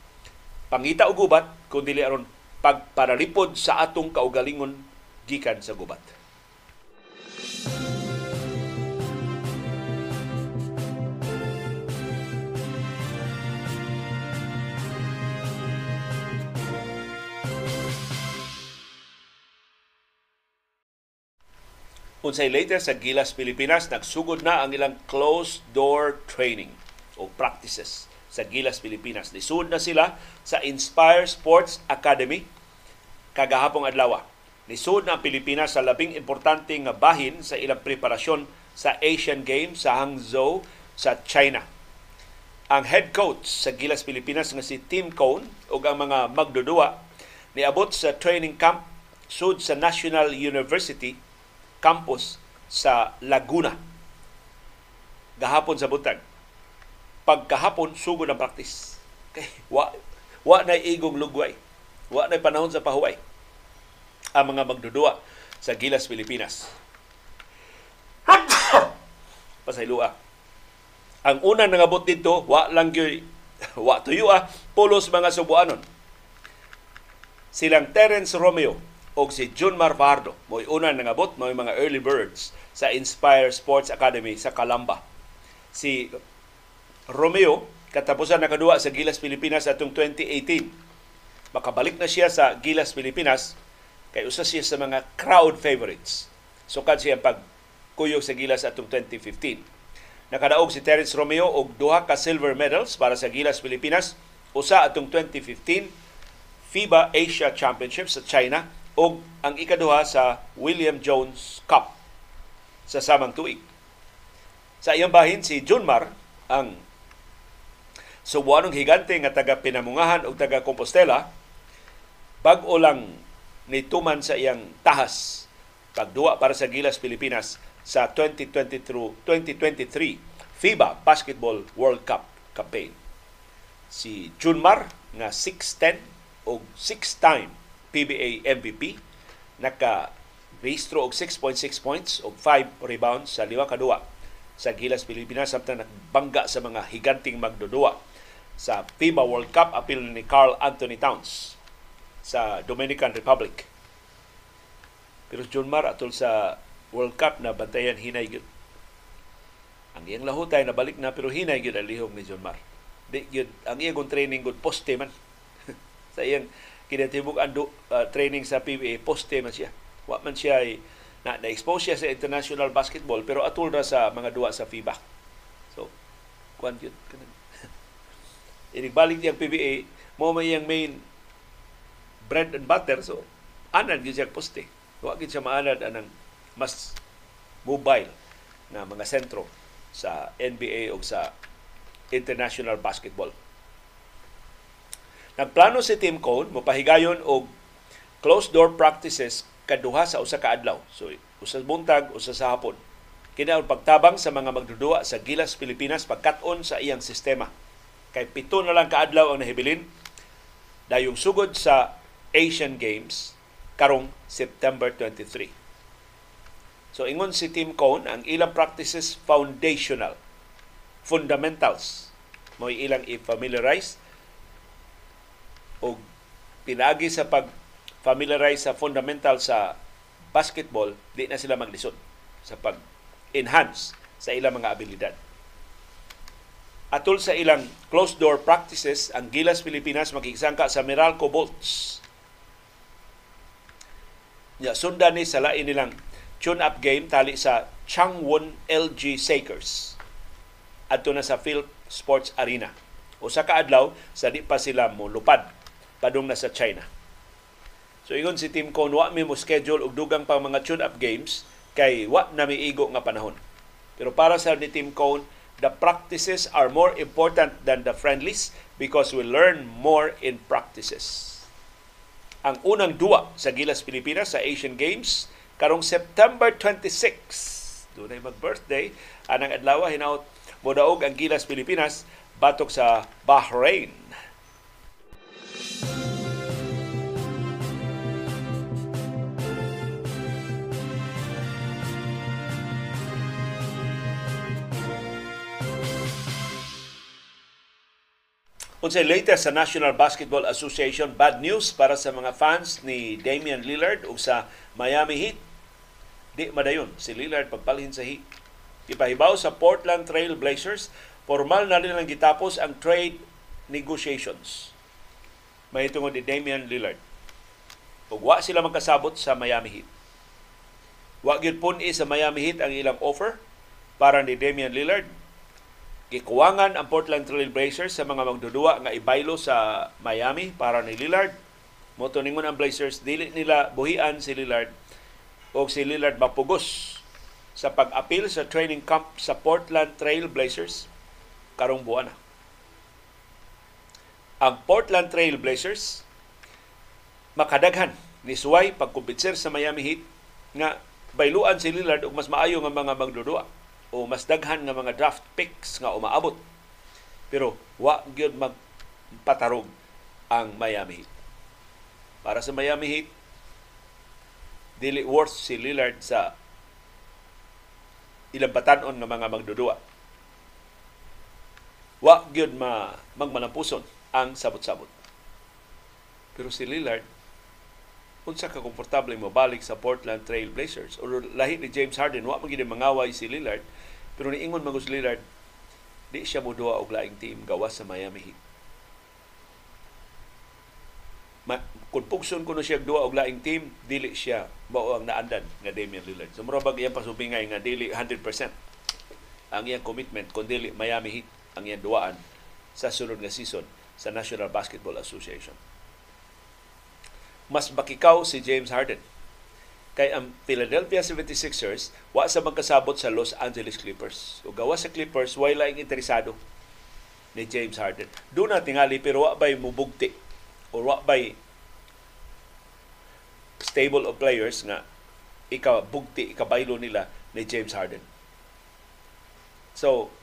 pangita og gubat kun dili aron pagparalipod sa atong kaugalingon gikan sa gubat. Unsay latest sa Gilas Pilipinas, nagsugod na ang ilang closed door training o practices sa Gilas Pilipinas. Lisod na sila sa Inspire Sports Academy kagahapong adlaw. Lisod na ang Pilipinas sa labing importante nga bahin sa ilang preparasyon sa Asian Games sa Hangzhou sa China. Ang head coach sa Gilas Pilipinas nga si Tim Cone ug ang mga magdudua niabot sa training camp sud sa National University campus sa Laguna. Gahapon sa buntag. Pagkahapon, sugod ang practice. *laughs* Okay. Wa, wa na igong lugway. Wa na panahon sa pahuway. Ang mga magdudua sa Gilas, Pilipinas. *coughs* Pasaylua. Ang una nangabot dito, wa lang gyud *laughs* wa tuyo ah, pulos mga subuanon. Silang Terence Romeo o si Jun Marfardo mo'y una nangabot mo'y mga early birds sa Inspire Sports Academy sa Calamba. Si Romeo katapusan nakaduwa sa Gilas Pilipinas atong 2018. Makabalik na siya sa Gilas Pilipinas kay usa siya sa mga crowd favorites. Sukad siya pag kuyog sa Gilas atong 2015 Nakadaog si Terence Romeo og duha ka silver medals para sa Gilas Pilipinas, usa atong 2015 FIBA Asia Championships sa China ug ang ikaduha sa William Jones Cup sa samang tuig. Sa iyang bahin si Junmar ang subuanong higante nga taga Pinamungahan ug taga Compostela bag-o lang nituman sa iyang tahas pagduwa para sa Gilas Pilipinas sa 2023, 2023 FIBA Basketball World Cup campaign. Si Junmar nga 6'10 o 6-time PBA MVP naka rehistro og 6.6 points o 5 rebounds sa liwa kadua sa Gilas Pilipinas samtang nagbangga sa mga higanting magdudua sa FIBA World Cup apil ni Carl Anthony Towns sa Dominican Republic. Pero Junmar atol sa World Cup na bantayan hinay gyud. Ang iyang lahutay na balik na pero hinay gyud ang lihok ni John Mar. Di gyud ang iyang training gud poste man. *laughs* sa iyang kinatibuk ando uh, training sa PBA poste man siya. Wa man siya ay, na, na-expose siya sa international basketball pero atul na sa mga duwa sa FIBA. So, kuan yun. *laughs* Inigbalik niya ang PBA, mo may yung main bread and butter. So, anad yun siya poste. Wa gid siya maanad anang mas mobile na mga sentro sa NBA o sa international basketball. Nagplano si Tim Cone mopahigayon og closed door practices kaduha sa usa ka adlaw. So usa buntag, usa sa hapon. Kini ang pagtabang sa mga magdudua sa Gilas Pilipinas pagkat-on sa iyang sistema. Kay pito na lang kaadlaw ang nahibilin dayong sugod sa Asian Games karong September 23. So ingon si Tim Cone, ang ilang practices foundational, fundamentals. Mo ilang i-familiarize o pinagi sa pag familiarize sa fundamental sa basketball, di na sila maglisod sa pag-enhance sa ilang mga abilidad. Atol sa ilang closed door practices, ang Gilas Pilipinas makigsangka sa Meralco Bolts. Ya, sundan ni sa lain nilang tune-up game tali sa Changwon LG Sakers adto na sa Phil Sports Arena. Usa ka adlaw sa di pa sila mo lupad padung na sa China. So ingon si Team Cone, wa mi mo schedule og dugang pang mga tune-up games kay wa na miigo nga panahon. Pero para sa ni Team Cone, the practices are more important than the friendlies because we learn more in practices. Ang unang duwa sa Gilas Pilipinas sa Asian Games karong September 26 dunay mag-birthday anang adlaw hinaut modaog ang Gilas Pilipinas batok sa Bahrain Unsay latest sa National Basketball Association bad news para sa mga fans ni Damian Lillard ug sa Miami Heat Di madayon si Lillard pagpalhin sa Heat. Ipahibaw sa Portland Trail Blazers, formal na rin ang gitapos ang trade negotiations. May tungod ni Damian Lillard. Ug sila magkasabot sa Miami Heat. Wa gyud pun sa Miami Heat ang ilang offer para ni Damian Lillard. Gikuwangan ang Portland Trail Blazers sa mga magdudua nga ibaylo sa Miami para ni Lillard. Moto ningon ang Blazers dili nila buhian si Lillard o si Lillard mapugos sa pag-apil sa training camp sa Portland Trail Blazers karong buwan na. Ang Portland Trail Blazers makadaghan ni Suway pagkumbitser sa Miami Heat nga bayluan si Lillard og mas maayo nga mga magdudua o mas daghan nga mga draft picks nga umaabot. Pero wa gyud magpatarog ang Miami Heat. Para sa Miami Heat, dili worth si Lillard sa ilang batanon nga mga magdudua. Wa gyud ma magmanapuson ang sabot-sabot. Pero si Lillard, unsa ka komportable mo balik sa Portland Trail Blazers? O lahi ni James Harden wa man mangaway si Lillard pero niingon magus Lillard di siya mo duwa og laing team gawas sa Miami Heat. Ma, kung pugson ko siya duwa og laing team dili siya mao ang naandan nga Damian Lillard. So murabag iyang pasubingay nga dili 100% ang iyang commitment kun dili Miami Heat ang iyang duwaan sa sunod nga season sa National Basketball Association mas bakikaw si James Harden. Kay ang Philadelphia 76ers wa sa magkasabot sa Los Angeles Clippers. O gawa sa Clippers wala ing interesado ni James Harden. Doon na tingali pero wa bay mubugti o wa bay stable of players nga ikabugti, ikabaylo nila ni James Harden. So,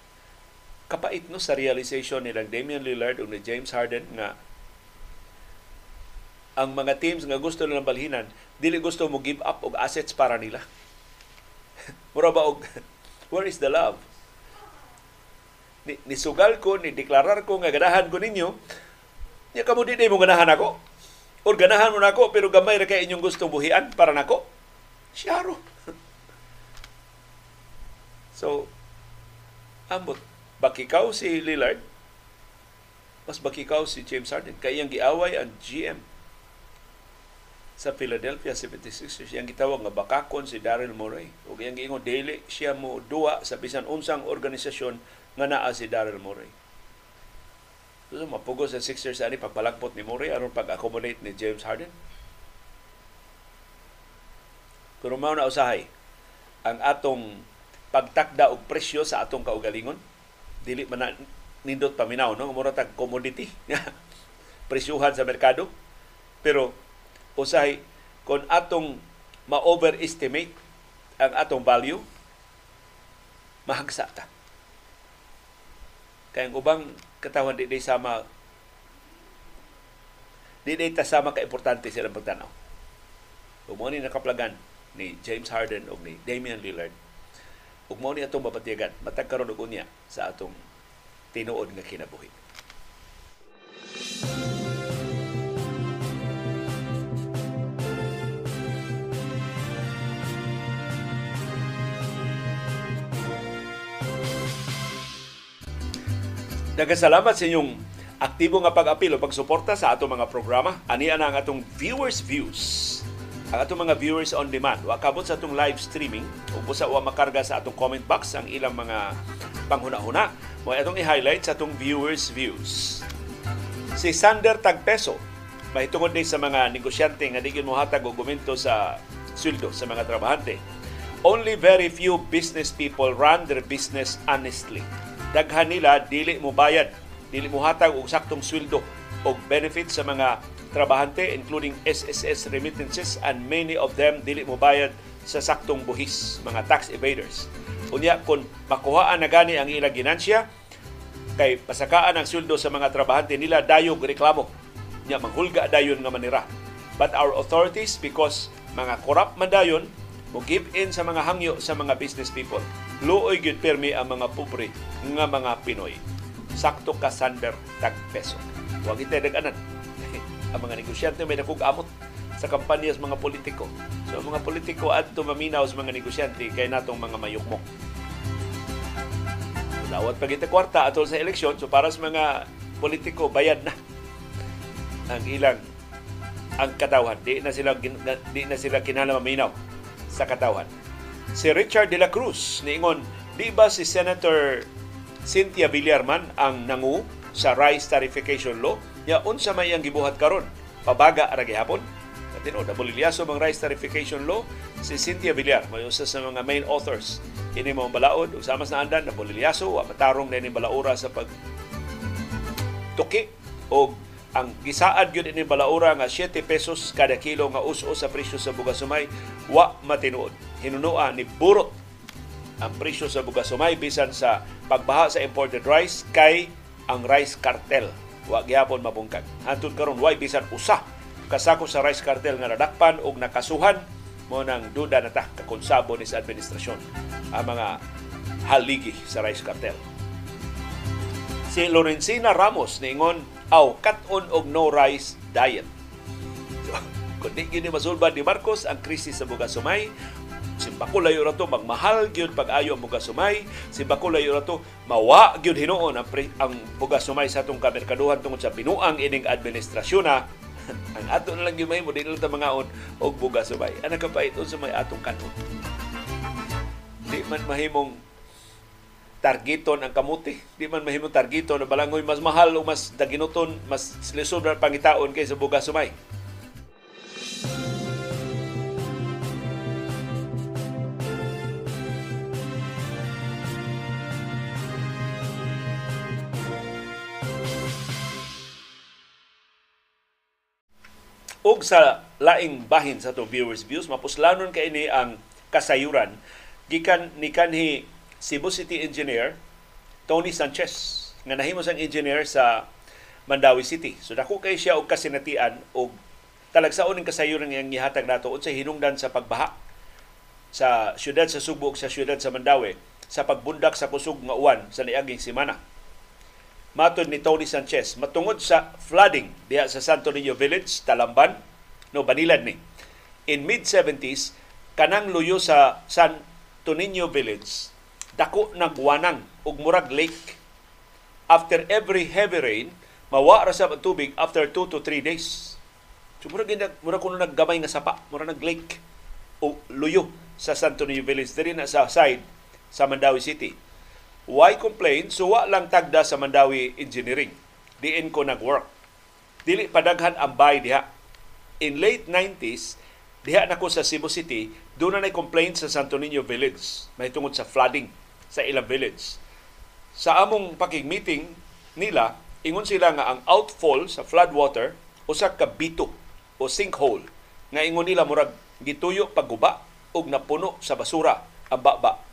kapait no sa realization nilang Damian Lillard o ni James Harden nga ang mga teams nga gusto nilang balhinan dili gusto mo give up og assets para nila. *laughs* Mura ba og *laughs* where is the love? Ni, nisugal ko, ni deklarar ko nga ganahan ko ninyo, niya kamo di mo ganahan ako. Or ganahan mo nako pero gamay ra kay inyong gustong buhian para nako. Siyaro. *laughs* so, ambot. Bakikaw si Lillard, mas bakikaw si James Harden. Kaya ang giaway ang GM sa Philadelphia 76ers yang gitawag nga bakakon si Daryl Morey. Ug yang giingon dili siya mo duwa sa bisan unsang organisasyon nga naa si Daryl Morey. So, mapugos sa Sixers ani pagpalagpot ni Morey aron pag-accommodate ni James Harden. Pero mao na usahay ang atong pagtakda og presyo sa atong kaugalingon dili man nindot paminaw no? Mura tag commodity *laughs* presyuhan sa merkado. Pero usahay kung atong ma-overestimate ang atong value, mahagsa ta. Kaya ang ubang katawan di di sama di di ta sama ka importante silang pagtanaw. Ug mo ni nakaplagan ni James Harden ug ni Damian Lillard. Ug mo ni atong mapatiyagan matag karon og unya sa atong tinuod nga kinabuhi. Nagasalamat sa inyong aktibo nga pag-apil o pagsuporta sa atong mga programa. Ani na ang atong viewers views. Ang atong mga viewers on demand. Wa kabot sa atong live streaming ug busa wa makarga sa atong comment box ang ilang mga panghuna-huna. Mo atong i-highlight sa atong viewers views. Si Sander Tagpeso mahitungod ni sa mga negosyante nga di mohatag og gumento sa sweldo sa mga trabahante. Only very few business people run their business honestly daghan nila dili mo bayad, dili mo hatag og saktong sweldo o benefits sa mga trabahante including SSS remittances and many of them dili mo bayad sa saktong buhis, mga tax evaders. Unya kung makuhaan na gani ang ilang ginansya, kay pasakaan ang sweldo sa mga trabahante nila dayog reklamo. Nya manghulga dayon nga manira. But our authorities because mga korap man dayon mo give in sa mga hangyo sa mga business people. Luoy gyud permi ang mga pobre nga mga Pinoy. Sakto ka sander tag peso. Huwag ite daganan. *laughs* ang mga negosyante may nakug amot sa kampanya sa mga politiko. So mga politiko adto maminaw sa mga negosyante kay natong mga mayukmok. Dawat pag ita kwarta atol sa eleksyon, so para sa mga politiko bayad na *laughs* ang ilang ang katawan. Di na sila di na sila kinala maminaw sa katawan. Si Richard de la Cruz niingon, di ba si Senator Cynthia Villarman ang nangu sa rice tarification law? Ya unsa may ang gibuhat karon? Pabaga ra gihapon? Katino, nabulilyaso mang rice tarification law si Cynthia Villar, may usa sa mga main authors. Ini mo balaod, ug sama sa andan, nabulilyaso, wa matarong na ni balaura sa pag tuki o ang gisaad gyud ini balaura nga 7 pesos kada kilo nga us-us sa presyo sa bugas sumay wa matinuod. Hinunua ni burot ang presyo sa bugas. Sumay bisan sa pagbaha sa imported rice kay ang rice cartel. Wa gyapon mabungkag. Hantod karon way bisan usa kasako sa rice cartel nga nadakpan og nakasuhan mo nang duda na ta kakonsabo ni sa administrasyon ang mga haligi sa rice cartel. Si Lorenzina Ramos niingon aw cut-on og no rice diet so, kung di gini masulban ni Marcos ang krisis sa bugas sumay si Bakulayo rato magmahal gyud pag-ayo ang bugas sumay si Bakulayo rato mawa gyud hinuon ang, pre, ang bugas sumay sa atong kamerkaduhan tungod sa binuang ining administrasyon na *laughs* ang ato na lang gyud mahimo di lang ta mangaon og bugas sumay ana ka paiton sa may atong kanon di man mahimong targeton ang kamuti. Di man mahimong targeton na balangoy mas mahal o mas daginoton, mas lisod pangitaon kaysa bugas sumay. Ug sa laing bahin sa itong viewers views mapuslanon kay ini ang kasayuran gikan ni kanhi Cebu City Engineer Tony Sanchez nga nahimo sang engineer sa Mandawi City. So dako kay siya og kasinatian og talagsaon ning kasayuran nga gihatag nato sa hinungdan sa pagbaha sa syudad sa Subo sa syudad sa Mandawi sa pagbundak sa kusog nga uwan sa niaging semana. Matod ni Tony Sanchez, matungod sa flooding diha sa Santo Niño Village, Talamban, no Banilad ni. In mid-70s, kanang luyo sa Santo Niño Village, dako nagwanang ug murag lake. After every heavy rain, mawa ra sa tubig after 2 to 3 days. So murag murag kuno naggamay nga sapa, murag nag lake o luyo sa Santo Niño Village diri na sa side sa Mandawi City Why complain? So wa lang tagda sa Mandawi Engineering. Diin ko nag-work. Dili padaghan ang bay diha. In late 90s, diha na ko sa Cebu City, doon na complain sa Santo Niño Village. May tungod sa flooding sa ilang village. Sa among pakig-meeting nila, ingon sila nga ang outfall sa floodwater usa ka bito o sinkhole nga ingon nila murag gituyo pagguba og napuno sa basura ang baba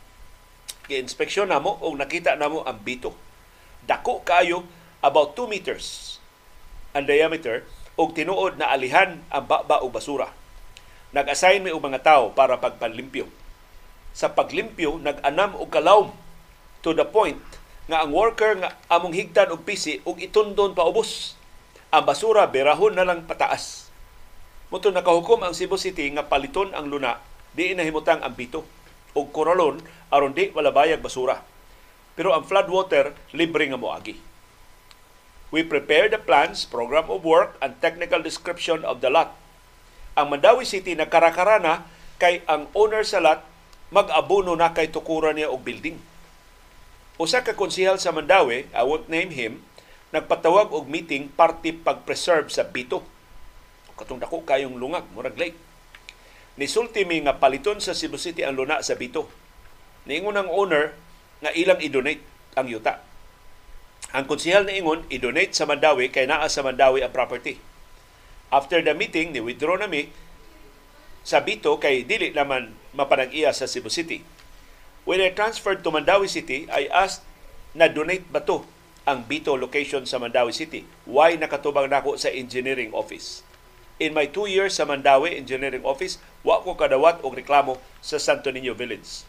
gi-inspeksyon namo o nakita namo ang bito. Dako kayo about 2 meters ang diameter og tinuod na alihan ang baba o basura. Nag-assign mi og mga tao para pagpanlimpyo. Sa paglimpyo, nag-anam og kalawm to the point nga ang worker nga among higtan og pisi og itundon pa ubos. Ang basura berahon na lang pataas. Muto nakahukom ang Cebu City nga paliton ang luna di na himutang ang bito o koralon aron di bayag basura. Pero ang floodwater libre nga moagi. We prepare the plans, program of work, and technical description of the lot. Ang Mandawi City na karakara na kay ang owner sa lot mag-abuno na kay tukuran niya og building. Usa ka konsehal sa Mandawi, I won't name him, nagpatawag og meeting party pag-preserve sa Bito. Katong dako kayong lungag, murag lake Nisulti mi nga paliton sa Cebu City ang luna sa Bito. Niingon ang owner nga ilang i-donate ang yuta. Ang konsehal na ingon, i-donate sa Mandawi kay naa sa Mandawi ang property. After the meeting, ni withdraw na mi sa Bito kay dili naman mapanag-iya sa Cebu City. When I transferred to Mandawi City, I asked na donate ba to ang Bito location sa Mandawi City? Why nakatubang nako sa engineering office? In my two years sa Mandawi Engineering Office, wa ko kadawat og reklamo sa Santo Niño Village.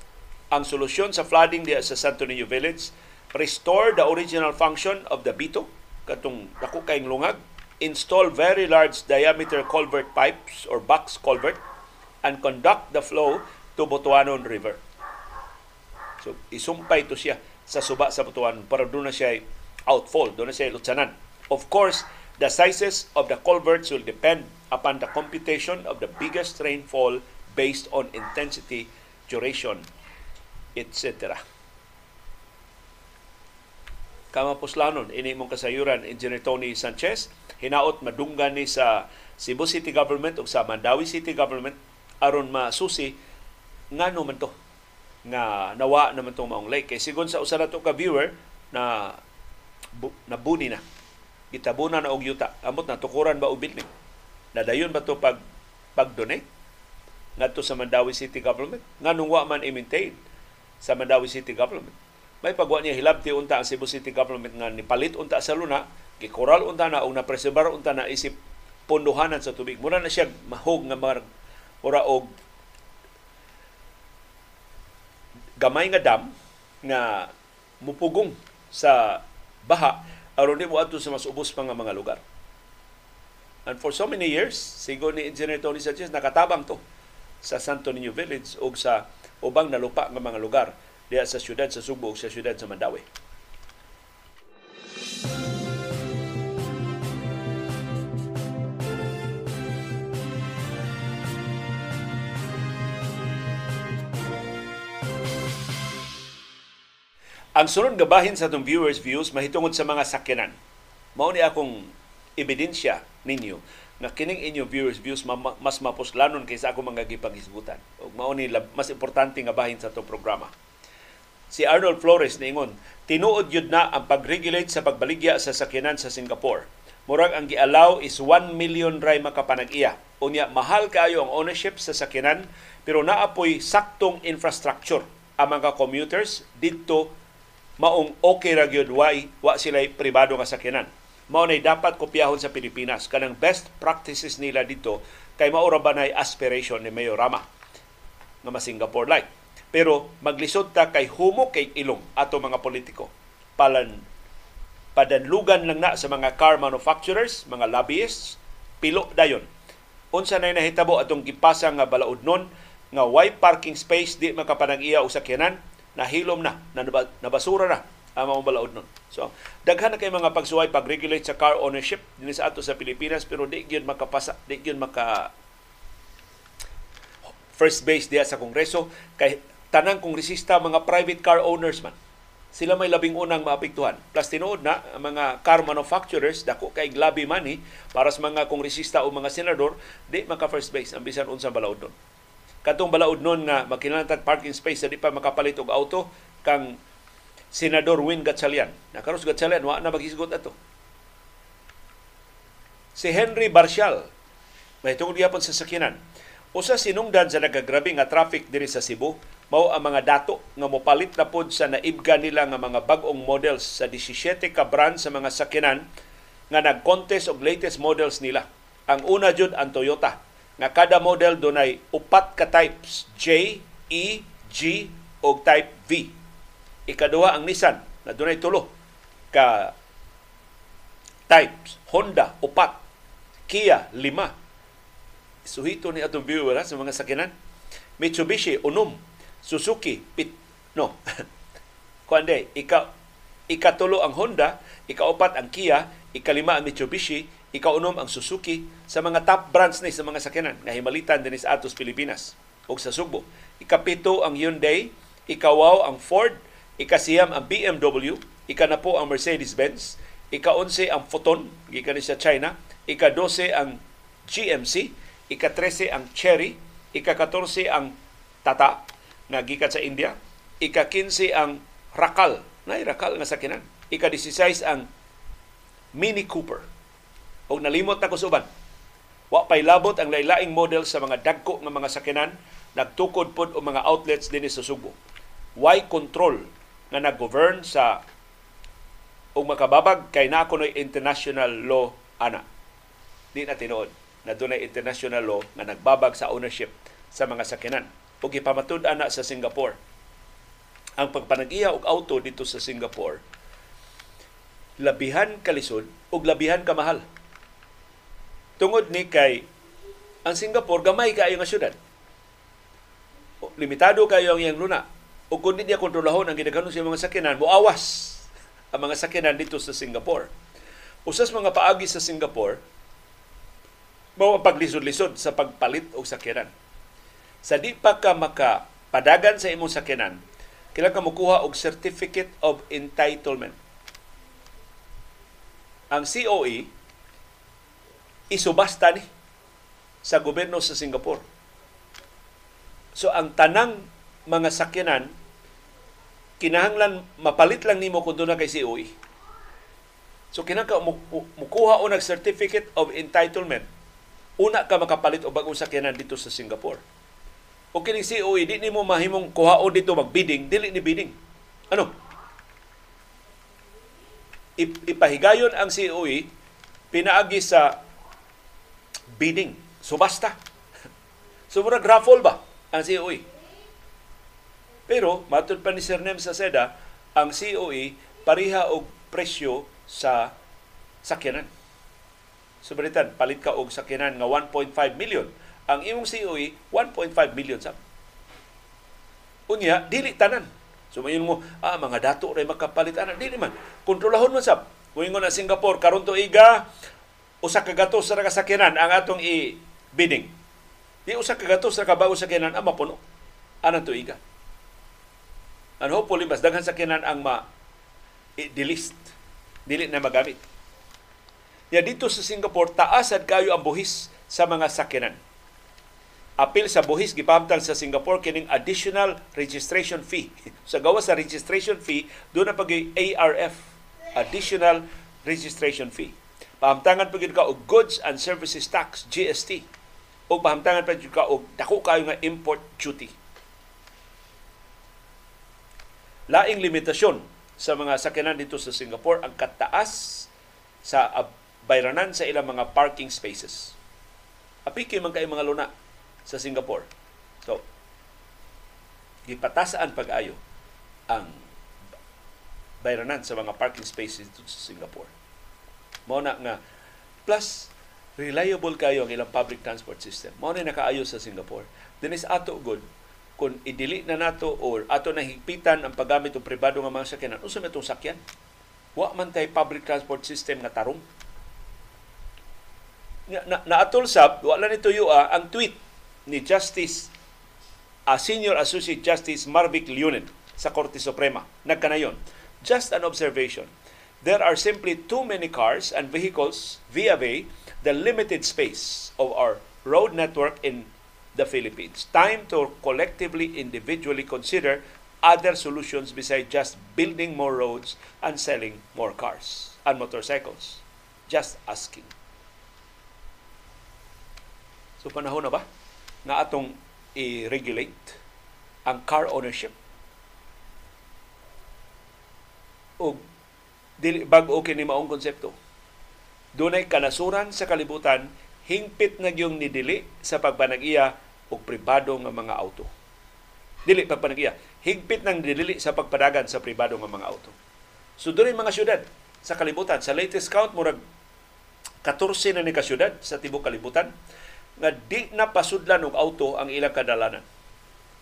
Ang solusyon sa flooding diya sa Santo Niño Village, restore the original function of the bito, katong dako kayong lungag, install very large diameter culvert pipes or box culvert, and conduct the flow to Butuanon River. So, isumpay to siya sa suba sa Butuanon para doon na siya outfall, doon na siya lutsanan. Of course, The sizes of the culverts will depend upon the computation of the biggest rainfall based on intensity, duration, etc. Kamapuslanon, ini mong kasayuran, Engineer Tony Sanchez, hinaot madunggan ni sa Cebu City Government o sa Mandawi City Government aron masusi nga man to nga nawa naman tong maong lake. Kay sigon sa usa na to ka viewer na bu, nabuni na gitabunan na og yuta. Amot na tukuran ba og building nadayon ba to pag pag donate ngadto sa Mandawi City Government? Nganong wa man i-maintain sa Mandawi City Government. May pagwa niya hilabti unta ang Cebu City Government nga nipalit unta sa luna gikoral unta na o na preserbar unta na isip pondohanan sa tubig. Mura na siya mahog nga mar mura og gamay nga dam nga mupugong sa baha aron di mo adto sa mas ubos pa nga mga lugar. And for so many years, sigo ni Engineer Tony Sanchez, nakatabang to sa Santo Niño Village o sa ubang nalupa nga mga lugar diya sa syudad sa Subo o sa syudad sa Mandawi. Ang sunod nga bahin sa atong viewers views mahitungod sa mga sakyanan. Mao ni akong ebidensya ninyo na kining inyo viewers views mas mapuslanon kaysa ako mga gipanghisgutan. Ug mao ni mas importante nga bahin sa atong programa. Si Arnold Flores niingon, tinuod yun na ang pag-regulate sa pagbaligya sa sakyanan sa Singapore. Murag ang gialaw is 1 million ray makapanag-iya. Unya, mahal kayo ang ownership sa sakyanan pero naapoy saktong infrastructure ang mga commuters dito maong okay ra gyud why wa sila pribado nga sakyanan. Mao nay dapat kopyahon sa Pilipinas kanang best practices nila dito kay maura ba nay aspiration ni Mayor Rama nga ma Singapore like. Pero maglisod ta kay humo kay ilong ato mga politiko. Palan padanlugan lang na sa mga car manufacturers, mga lobbyists, pilo dayon. Unsa nay nahitabo atong gipasa nga balaod nga why parking space di makapanag-iya og sakyanan nahilom na, na nabasura na ang mga balaod nun. So, daghan na kay mga pagsuway pag-regulate sa car ownership din sa ato sa Pilipinas pero di gyud makapasa, di gyud maka first base diya sa Kongreso kay tanang kongresista mga private car owners man. Sila may labing unang maapektuhan. Plus tinuod na mga car manufacturers dako kay glabi money para sa mga kongresista o mga senador di maka first base ang bisan unsa balaod nun katong balaod nun nga makinahanglan parking space sa di pa makapalit og auto kang Senador Win Gatchalian. Nakaros Gatchalian, wa na maghisgot ato. Si Henry Barcial, mahitungod gyapon sa sakinan. Usa sinungdan sa nagagrabe nga traffic diri sa Cebu, mao ang mga dato nga mopalit na pod sa naibga nila nga mga bag-ong models sa 17 ka brand sa mga sakinan nga nag-contest og latest models nila. Ang una jud ang Toyota nga kada model dunay upat ka types J, E, G o type V. Ikaduha ang Nissan na dunay tulo ka types. Honda upat, Kia lima. Suhito ni atong viewer sa mga sakinan. Mitsubishi unom, Suzuki pit no. *laughs* Kuande ika ikatulo ang Honda, ikaupat ang Kia, ikalima ang Mitsubishi, ikaunom ang Suzuki sa mga top brands ni sa mga sakyanan nga himalitan din sa atos Pilipinas. O sa Subo. Ikapito ang Hyundai, ikawaw ang Ford, ikasiyam ang BMW, ikanapo ang Mercedes-Benz, ika-11 ang Photon, gikan sa China, ika-12 ang GMC, ika-13 ang Cherry, ika-14 ang Tata nga gikan sa India, ika-15 ang Rakal, na Rakal nga sakyanan, ika-16 ang Mini Cooper o nalimot na kusuban. Wa pay labot ang lailaing model sa mga dagko nga mga sakinan, nagtukod pod o mga outlets dinhi sa Subo. Why control nga nag-govern sa o makababag kay na kunoy international law ana. Di na tinuod na dunay international law nga nagbabag sa ownership sa mga sakinan. O gipamatud ana sa Singapore. Ang pagpanag-iya og auto dito sa Singapore labihan kalisod ug labihan kamahal Tungod ni kay ang Singapore gamay kaayo nga syudad. Limitado kayo ang iyang luna. O hindi niya kontrolahon ang ginaganon sa mga sakyanan, muawas ang mga sakyanan dito sa Singapore. Usas mga paagi sa Singapore, mao ang paglisod-lisod sa pagpalit og sakyanan. Sa di pa ka makapadagan sa imong sakyanan, kailangan ka mukuha og Certificate of Entitlement. Ang COE, isubasta ni sa gobyerno sa Singapore. So ang tanang mga sakyanan kinahanglan mapalit lang nimo kung doon na kay COE. So kinaka mukuha o nag certificate of entitlement una ka makapalit og bagong sakyanan dito sa Singapore. o kini COE di nimo mahimong kuhaon dito magbidding dili ni bidding ano ipahigayon ang COE pinaagi sa bidding subasta so mura raffle ba ang COE pero matud pa ni Sir Nem sa SEDA ang COE pariha og presyo sa sakyanan Subritan, palit ka og sakyanan nga 1.5 million. Ang imong COE, 1.5 million sa. Unya, dili tanan. So mayon mo, ah, mga dato ray makapalit ana dili man. Kontrolahon man sab. Kung na Singapore karon to iga usa ka gatos sa sakyanan ang atong i bidding. Di usa ka gatos sa kabago sakyanan ang mapuno. Anang to iga. And hopefully mas daghan sakyanan ang ma delist dili na magamit. Ya dito sa Singapore taas at kayo ang buhis sa mga sakyanan. Apil sa buhis gipahamtang sa Singapore kining additional registration fee. *laughs* sa gawa sa registration fee, doon na pag ARF, additional registration fee. Pahamtangan pa ka og goods and services tax, GST. O pahamtangan pa ka og dako kayo nga import duty. Laing limitasyon sa mga sakyanan dito sa Singapore ang kataas sa bayranan sa ilang mga parking spaces. Apiki man kay mga luna sa Singapore. So, gipatasaan pag-ayo ang bayranan sa mga parking spaces dito sa Singapore. Mao na nga plus reliable kayo ang ilang public transport system. Mao na nakaayo sa Singapore. Dinis ato good kung idili na nato or ato na higpitan ang paggamit ng pribado nga mga sakyanan, unsa man sakyan? Wa man tay public transport system nga tarong na, naatol sab wala ni tuyo ah, ang tweet ni Justice uh, Senior Associate Justice Marvic Leonen sa Korte Suprema nagkanayon just an observation there are simply too many cars and vehicles via the limited space of our road network in the Philippines. Time to collectively individually consider other solutions besides just building more roads and selling more cars and motorcycles. Just asking. So panahon na ba nga atong i-regulate ang car ownership? O dili bag-o kini maong konsepto. Dunay kanasuran sa kalibutan hingpit na gyung nidili sa pagpanag-iya og pribado nga mga auto. Dili pagpanag-iya, higpit nang nidili sa pagpadagan sa pribado nga mga auto. So dunay mga syudad sa kalibutan, sa latest count murag 14 na ni ka syudad sa tibok kalibutan nga di na pasudlan og auto ang ilang kadalanan.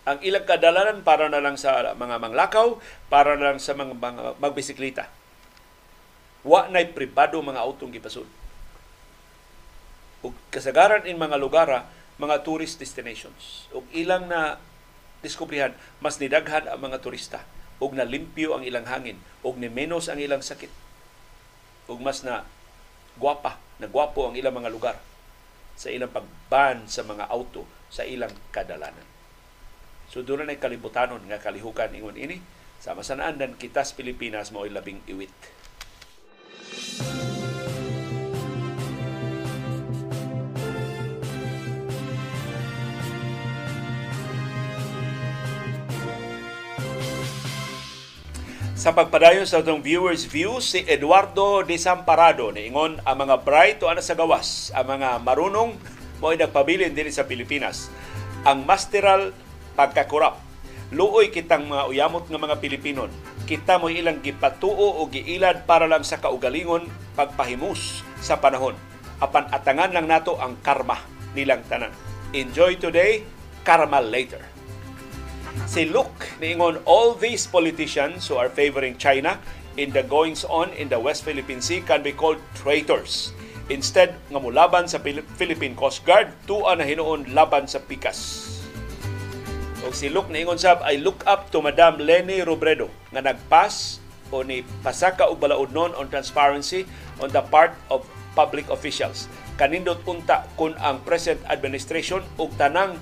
Ang ilang kadalanan para na lang sa mga manglakaw, para na lang sa mga, mga magbisikleta. Wa na'y pribado mga autong gipasud. Ug kasagaran in mga lugar, mga tourist destinations. Ug ilang na diskubrihan, mas nidaghan ang mga turista ug nalimpyo ang ilang hangin ug ni menos ang ilang sakit. Ug mas na gwapa, na gwapo ang ilang mga lugar sa ilang pagban sa mga auto sa ilang kadalanan. So doon na kalibutanon nga kalihukan ingon ini sama sa naan dan kitas Pilipinas mo labing iwit. Sa pagpadayon sa itong viewers view, si Eduardo Desamparado niingon ang mga bright o ana sa gawas, ang mga marunong mo ay nagpabilin din sa Pilipinas. Ang masteral pagkakurap. Luoy kitang mga uyamot nga mga Pilipinon. Kita mo ilang gipatuo o giilad para lang sa kaugalingon pagpahimus sa panahon. Apan atangan lang nato ang karma nilang tanan. Enjoy today, karma later. Si Luke niingon all these politicians who are favoring China in the goings on in the West Philippine Sea can be called traitors. Instead nga mulaban sa Philippine Coast Guard, tuwa na hinuon laban sa pikas. O si Luke niingon sab, I look up to Madam Lenny Robredo nga nagpas o ni pasaka og balaod non on transparency on the part of public officials. Kanindot unta kun ang present administration ug tanang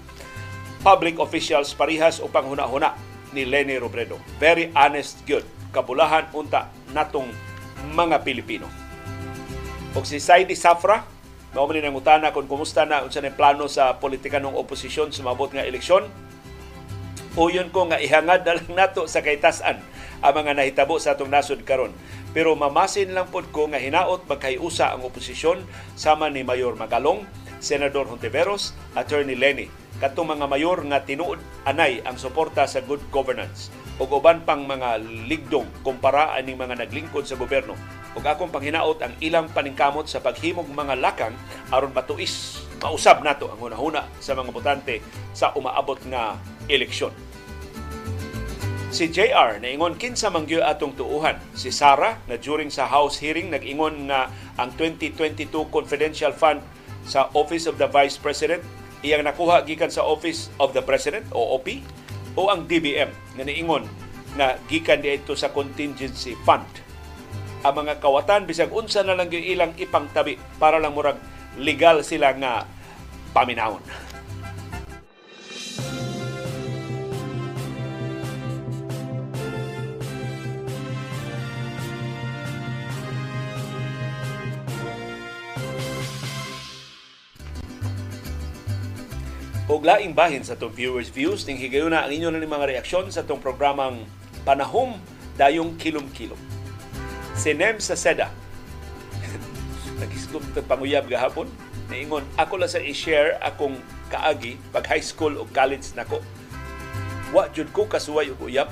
public officials parihas o panghuna-huna ni Lenny Robredo. Very honest good. Kabulahan unta natong mga Pilipino. O si Saidi Safra, mao man nang utana kung kumusta na unsa na plano sa politika ng oposisyon sumabot nga eleksyon. Uyon ko nga ihangad na lang nato sa kaytasan ang mga nahitabo sa atong nasod karon. Pero mamasin lang pod ko nga hinaot magkayusa ang oposisyon sama ni Mayor Magalong, Senador Hontiveros, Attorney Lenny. Katong mga mayor nga tinuod anay ang suporta sa good governance ug uban pang mga ligdong kumpara aning mga naglingkod sa gobyerno. Ug akong panghinaot ang ilang paningkamot sa paghimog mga lakang aron matuis mausab nato ang hunahuna sa mga botante sa umaabot nga eleksyon. Si JR naingon kinsa mangyo atong tuuhan. Si Sara na during sa House hearing nag-ingon nga ang 2022 confidential fund sa Office of the Vice President iyang nakuha gikan sa Office of the President o OP o ang DBM nga niingon nga gikan dito sa contingency fund. Ang mga kawatan bisag unsa na lang yung ilang ipangtabi para lang murag legal sila nga paminawon. Og laing bahin sa itong viewers views ning higayuna ang inyo na mga reaksyon sa itong programang Panahom Dayong Kilom-Kilom. Si Nem sa Seda, *laughs* nagiskom ito panguyab gahapon, niingon, ako lang sa i-share akong kaagi pag high school o college nako. Wa jud ko kasuway og uyab,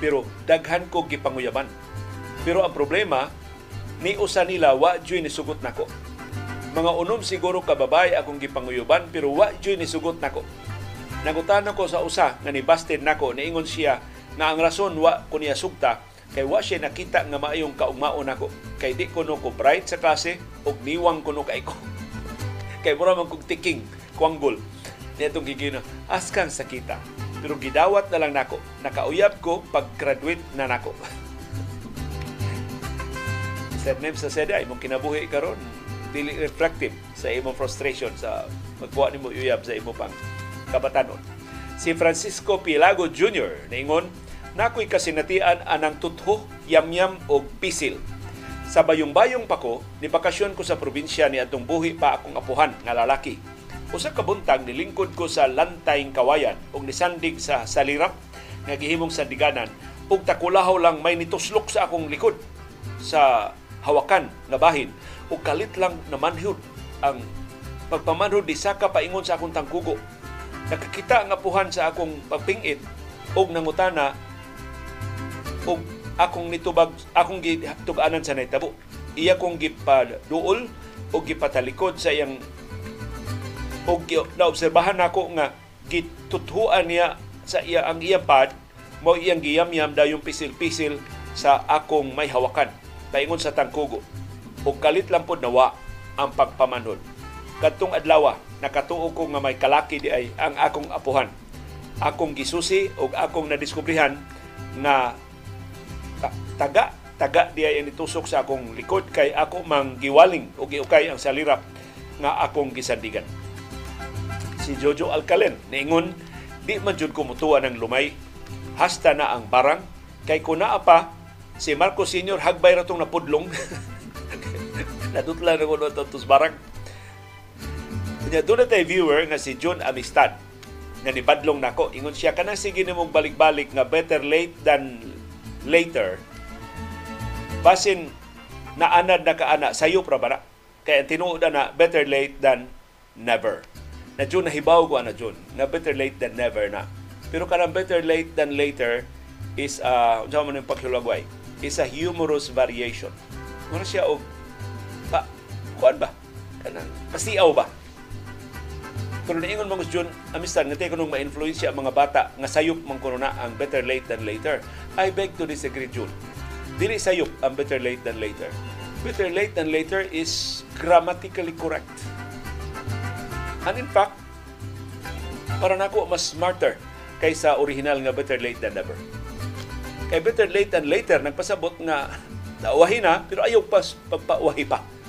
pero daghan ko gipanguyaban. Pero ang problema, ni usa nila wa jud ni sugot nako mga unom siguro kababay akong gipanguyuban pero wa joy ni sugot nako. Nangutan ako sa usa nga ni busted nako niingon siya nga ang rason wa ko niya sugta kay wa siya nakita nga maayong kaugmaon nako kay di ko no ko bright sa klase ug niwang ko no kay ko. *laughs* kay mura man kog tiking kwanggol. Nitong gigino askan sakita. Pero gidawat na lang nako. Nakauyab ko pag-graduate na nako. *laughs* Sa name sa seda, imong kinabuhi karon dili reflective sa imong frustration sa magkuha nimo uyab sa imo pang kabatanon. Si Francisco Pilago Jr. naingon, nakoy kasinatian anang tutho, yamyam og pisil. Sa bayong-bayong pa ko, ni bakasyon ko sa probinsya ni atong buhi pa akong apuhan nga lalaki. Usa ka buntag nilingkod ko sa lantayng kawayan ug nisandig sa salirap nga gihimong sandiganan ug takulahaw lang may nituslok sa akong likod sa hawakan nga bahin o kalit lang na manhud ang pagpamanhud di saka paingon sa akong tangkugo. Nakakita ang apuhan sa akong pagpingit og nangutana og akong nitubag akong gituganan sa nahitabo. Iya kong gipaduol o gipatalikod sa iyang og naobserbahan nako nga gituthuan niya sa iya ang iyang pad mo iyang giyamyam dayong pisil-pisil sa akong may hawakan paingon sa tangkugo o kalit lang po nawa ang pagpamanhod. Kadtong adlaw nakatuo ko nga may kalaki di ay ang akong apuhan. Akong gisusi o akong nadiskubrihan nga taga taga di ay nitusok sa akong likod kay ako mang giwaling o giukay ang salirap nga akong gisandigan. Si Jojo Alcalen niingon di man jud ko mutuwa ng lumay hasta na ang barang kay kuna pa si Marcos Senior hagbay ra tong napudlong *laughs* Natutla na ko no tos barang. Nya doon tay viewer nga si John Amistad nga nibadlong nako. Ingon siya kana sige nimong balik-balik nga better late than later. Basin naanad na kaana sayo pra ba kaya tinuod na better late than never. Na June nahibaw ko ana June na better late than never na. Pero kanang better late than later is uh, unsa man yung paghulagway is a humorous variation. Muna siya og pa, kuan ba? Kanang pasiaw ba? Pero naingon mga John, amistad, nga tayo nung ma-influensya ang mga bata nga sayop man kuno na ang better late than later. I beg to disagree, John. Dili sayop ang better late than later. Better late than later is grammatically correct. And in fact, para nako mas smarter kaysa original nga better late than never. Kay better late than later, nagpasabot nga *laughs* nauwahi na, pero ayaw pa pagpauwahi pa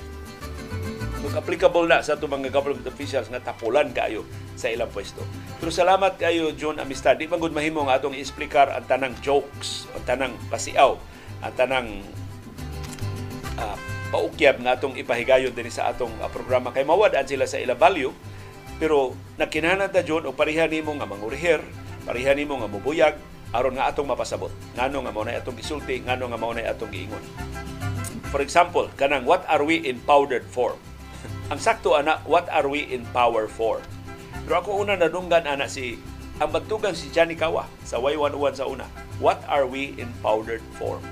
kung applicable na sa itong mga government officials nga tapulan kayo sa ilang pwesto. Pero salamat kayo, John Amistad. Di magud mahimo nga atong i-explicar ang tanang jokes, ang tanang pasiaw, ang tanang uh, paukyab nga atong ipahigayon din sa atong uh, programa kay mawad sila sa ila value pero nakinahanglan ta John o pareha nimo nga mangurihir Parihan nimo nga mubuyag aron nga atong mapasabot. Ngano nga mao atong gisulti, ngano nga mao atong giingon. For example, kanang what are we in powdered form? Ang sakto ana, what are we in power for? Pero ako una nadunggan ana si ang batugan si Johnny Kawa sa Y101 sa una. What are we in powdered form?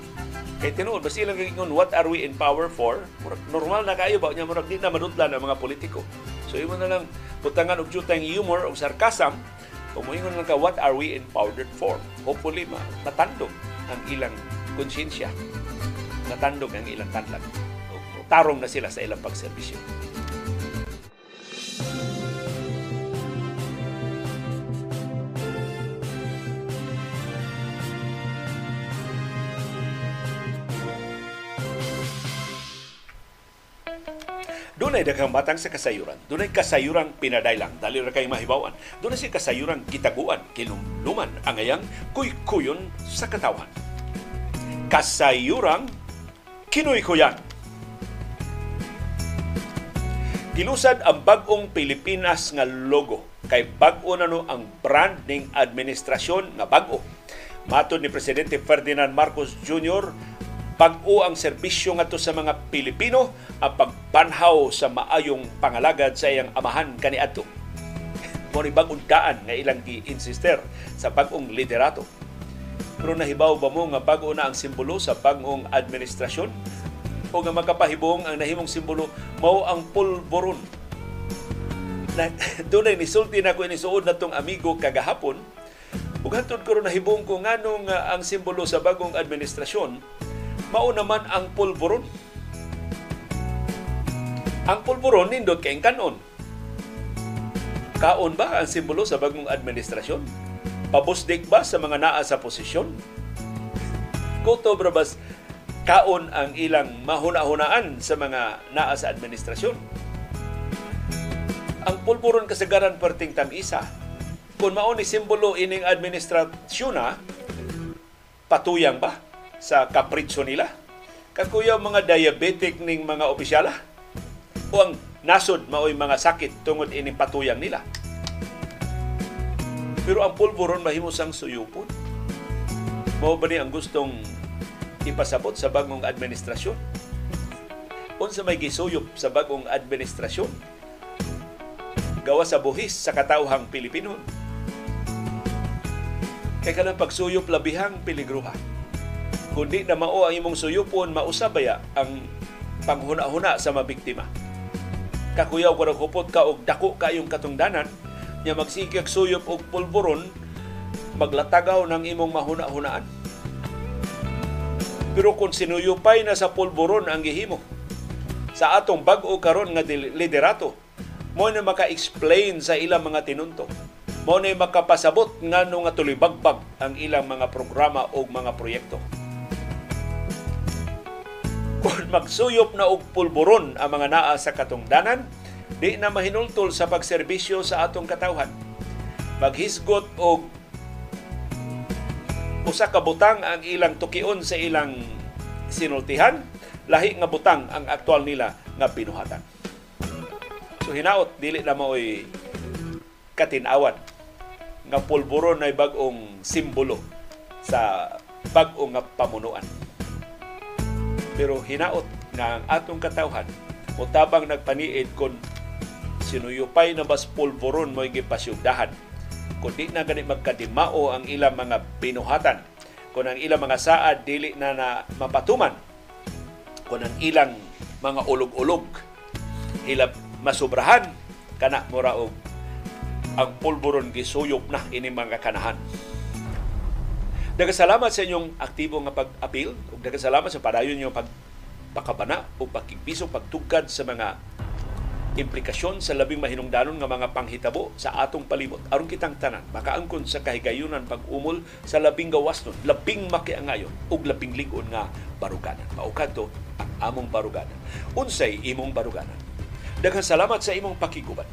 Kay tinuod, basi lang ingon, what are we in power for? Murag, normal na kayo ba? Nya murag di na madutlan ang mga politiko. So imo na lang butangan og jutang humor o sarcasm kung moingon lang ka, what are we in powdered form? Hopefully, ma matandog ang ilang konsensya. Natandog ang ilang tanlag. Tarong na sila sa ilang pagserbisyo. Dunay daghang batang sa kasayuran. Dunay kasayuran pinadaylang dali ra kay mahibawan. Dunay si kasayuran gitaguan kinumluman ang ayang kuy-kuyon sa katawan. Kasayuran kinuy-kuyan. Gilusad ang bag-ong Pilipinas nga logo kay bag-o na no ang brand ning administrasyon nga bag-o. Matod ni Presidente Ferdinand Marcos Jr., bag-o ang serbisyo ngadto sa mga Pilipino ang pagbanhaw sa maayong pangalagad sa iyang amahan kaniadto. *laughs* Mo ni bag-ong daan nga ilang gi-insister sa bag-ong liderato. Pero nahibaw ba mo nga bag-o na ang simbolo sa bag-ong administrasyon? O nga magkapahibong ang nahimong simbolo mao ang pulboron. Na, *laughs* doon ay nisulti na ko inisuod na tong amigo kagahapon. Ug hantod ko nahibong ko nganong uh, ang simbolo sa bagong administrasyon mao naman ang pulburon. Ang pulburon nindot kay kanon. Kaon ba ang simbolo sa bagong administrasyon? Pabusdik ba sa mga naa sa posisyon? Kuto brabas kaon ang ilang mahuna-hunaan sa mga naa sa administrasyon. Ang pulburon kasagaran perting tamisa. Kung mao ni simbolo ining administrasyon na, patuyang ba sa kapritso nila. Kakuya mga diabetic ning mga opisyala o ang nasod maoy mga sakit tungod ining patuyang nila. Pero ang pulburon mahimo sang suyupon. Mao ba ni ang gustong ipasabot sa bagong administrasyon? Unsa may gisuyop sa bagong administrasyon? Gawa sa buhis sa katawhang Pilipino. Kaya kanang pagsuyop labihang piligruhan kundi na mao ang imong suyupon mausabaya ang panghuna-huna sa mabiktima. Kakuyaw ko hupot ka og dako kayong katungdanan nya magsigig suyop og pulburon maglatagaw ng imong mahuna-hunaan. Pero kung sinuyupay na sa pulburon ang gihimo sa atong bag-o karon nga liderato, mo na maka-explain sa ilang mga tinunto. Mo na makapasabot ngano nga tulibagbag ang ilang mga programa o mga proyekto kung magsuyop na og pulburon ang mga naa sa katungdanan, di na mahinultol sa pagserbisyo sa atong katawhan. Maghisgot og usa ka butang ang ilang tukion sa ilang sinultihan, lahi nga butang ang aktual nila nga binuhatan. So hinaot dili na maoy katinawan nga pulburon ay bag-ong simbolo sa bag-ong nga pamunuan. Pero hinaot nga ang atong katawhan o tabang nagpaniid kon sinuyupay na bas pulburon mo gipasyugdahan kung di na gani magkadimao ang ilang mga binuhatan. Kung ang ilang mga saad dili na na mapatuman. Kung ang ilang mga ulog-ulog hilab masubrahan kana mura og ang pulburon gisuyop na ini mga kanahan. Dagasalamat sa inyong aktibo nga pag-apil ug dagasalamat sa padayon niyo pagpakabana o pagkipiso pagtugkad sa mga implikasyon sa labing mahinungdanon nga mga panghitabo sa atong palibot aron kitang tanan makaangkon sa kahigayunan pag-umol sa labing gawas nun labing makiangayon ug labing ligon nga baruganan. Mao kadto ang among baruganan. Unsay imong baruganan? Daghang salamat sa imong pakiguban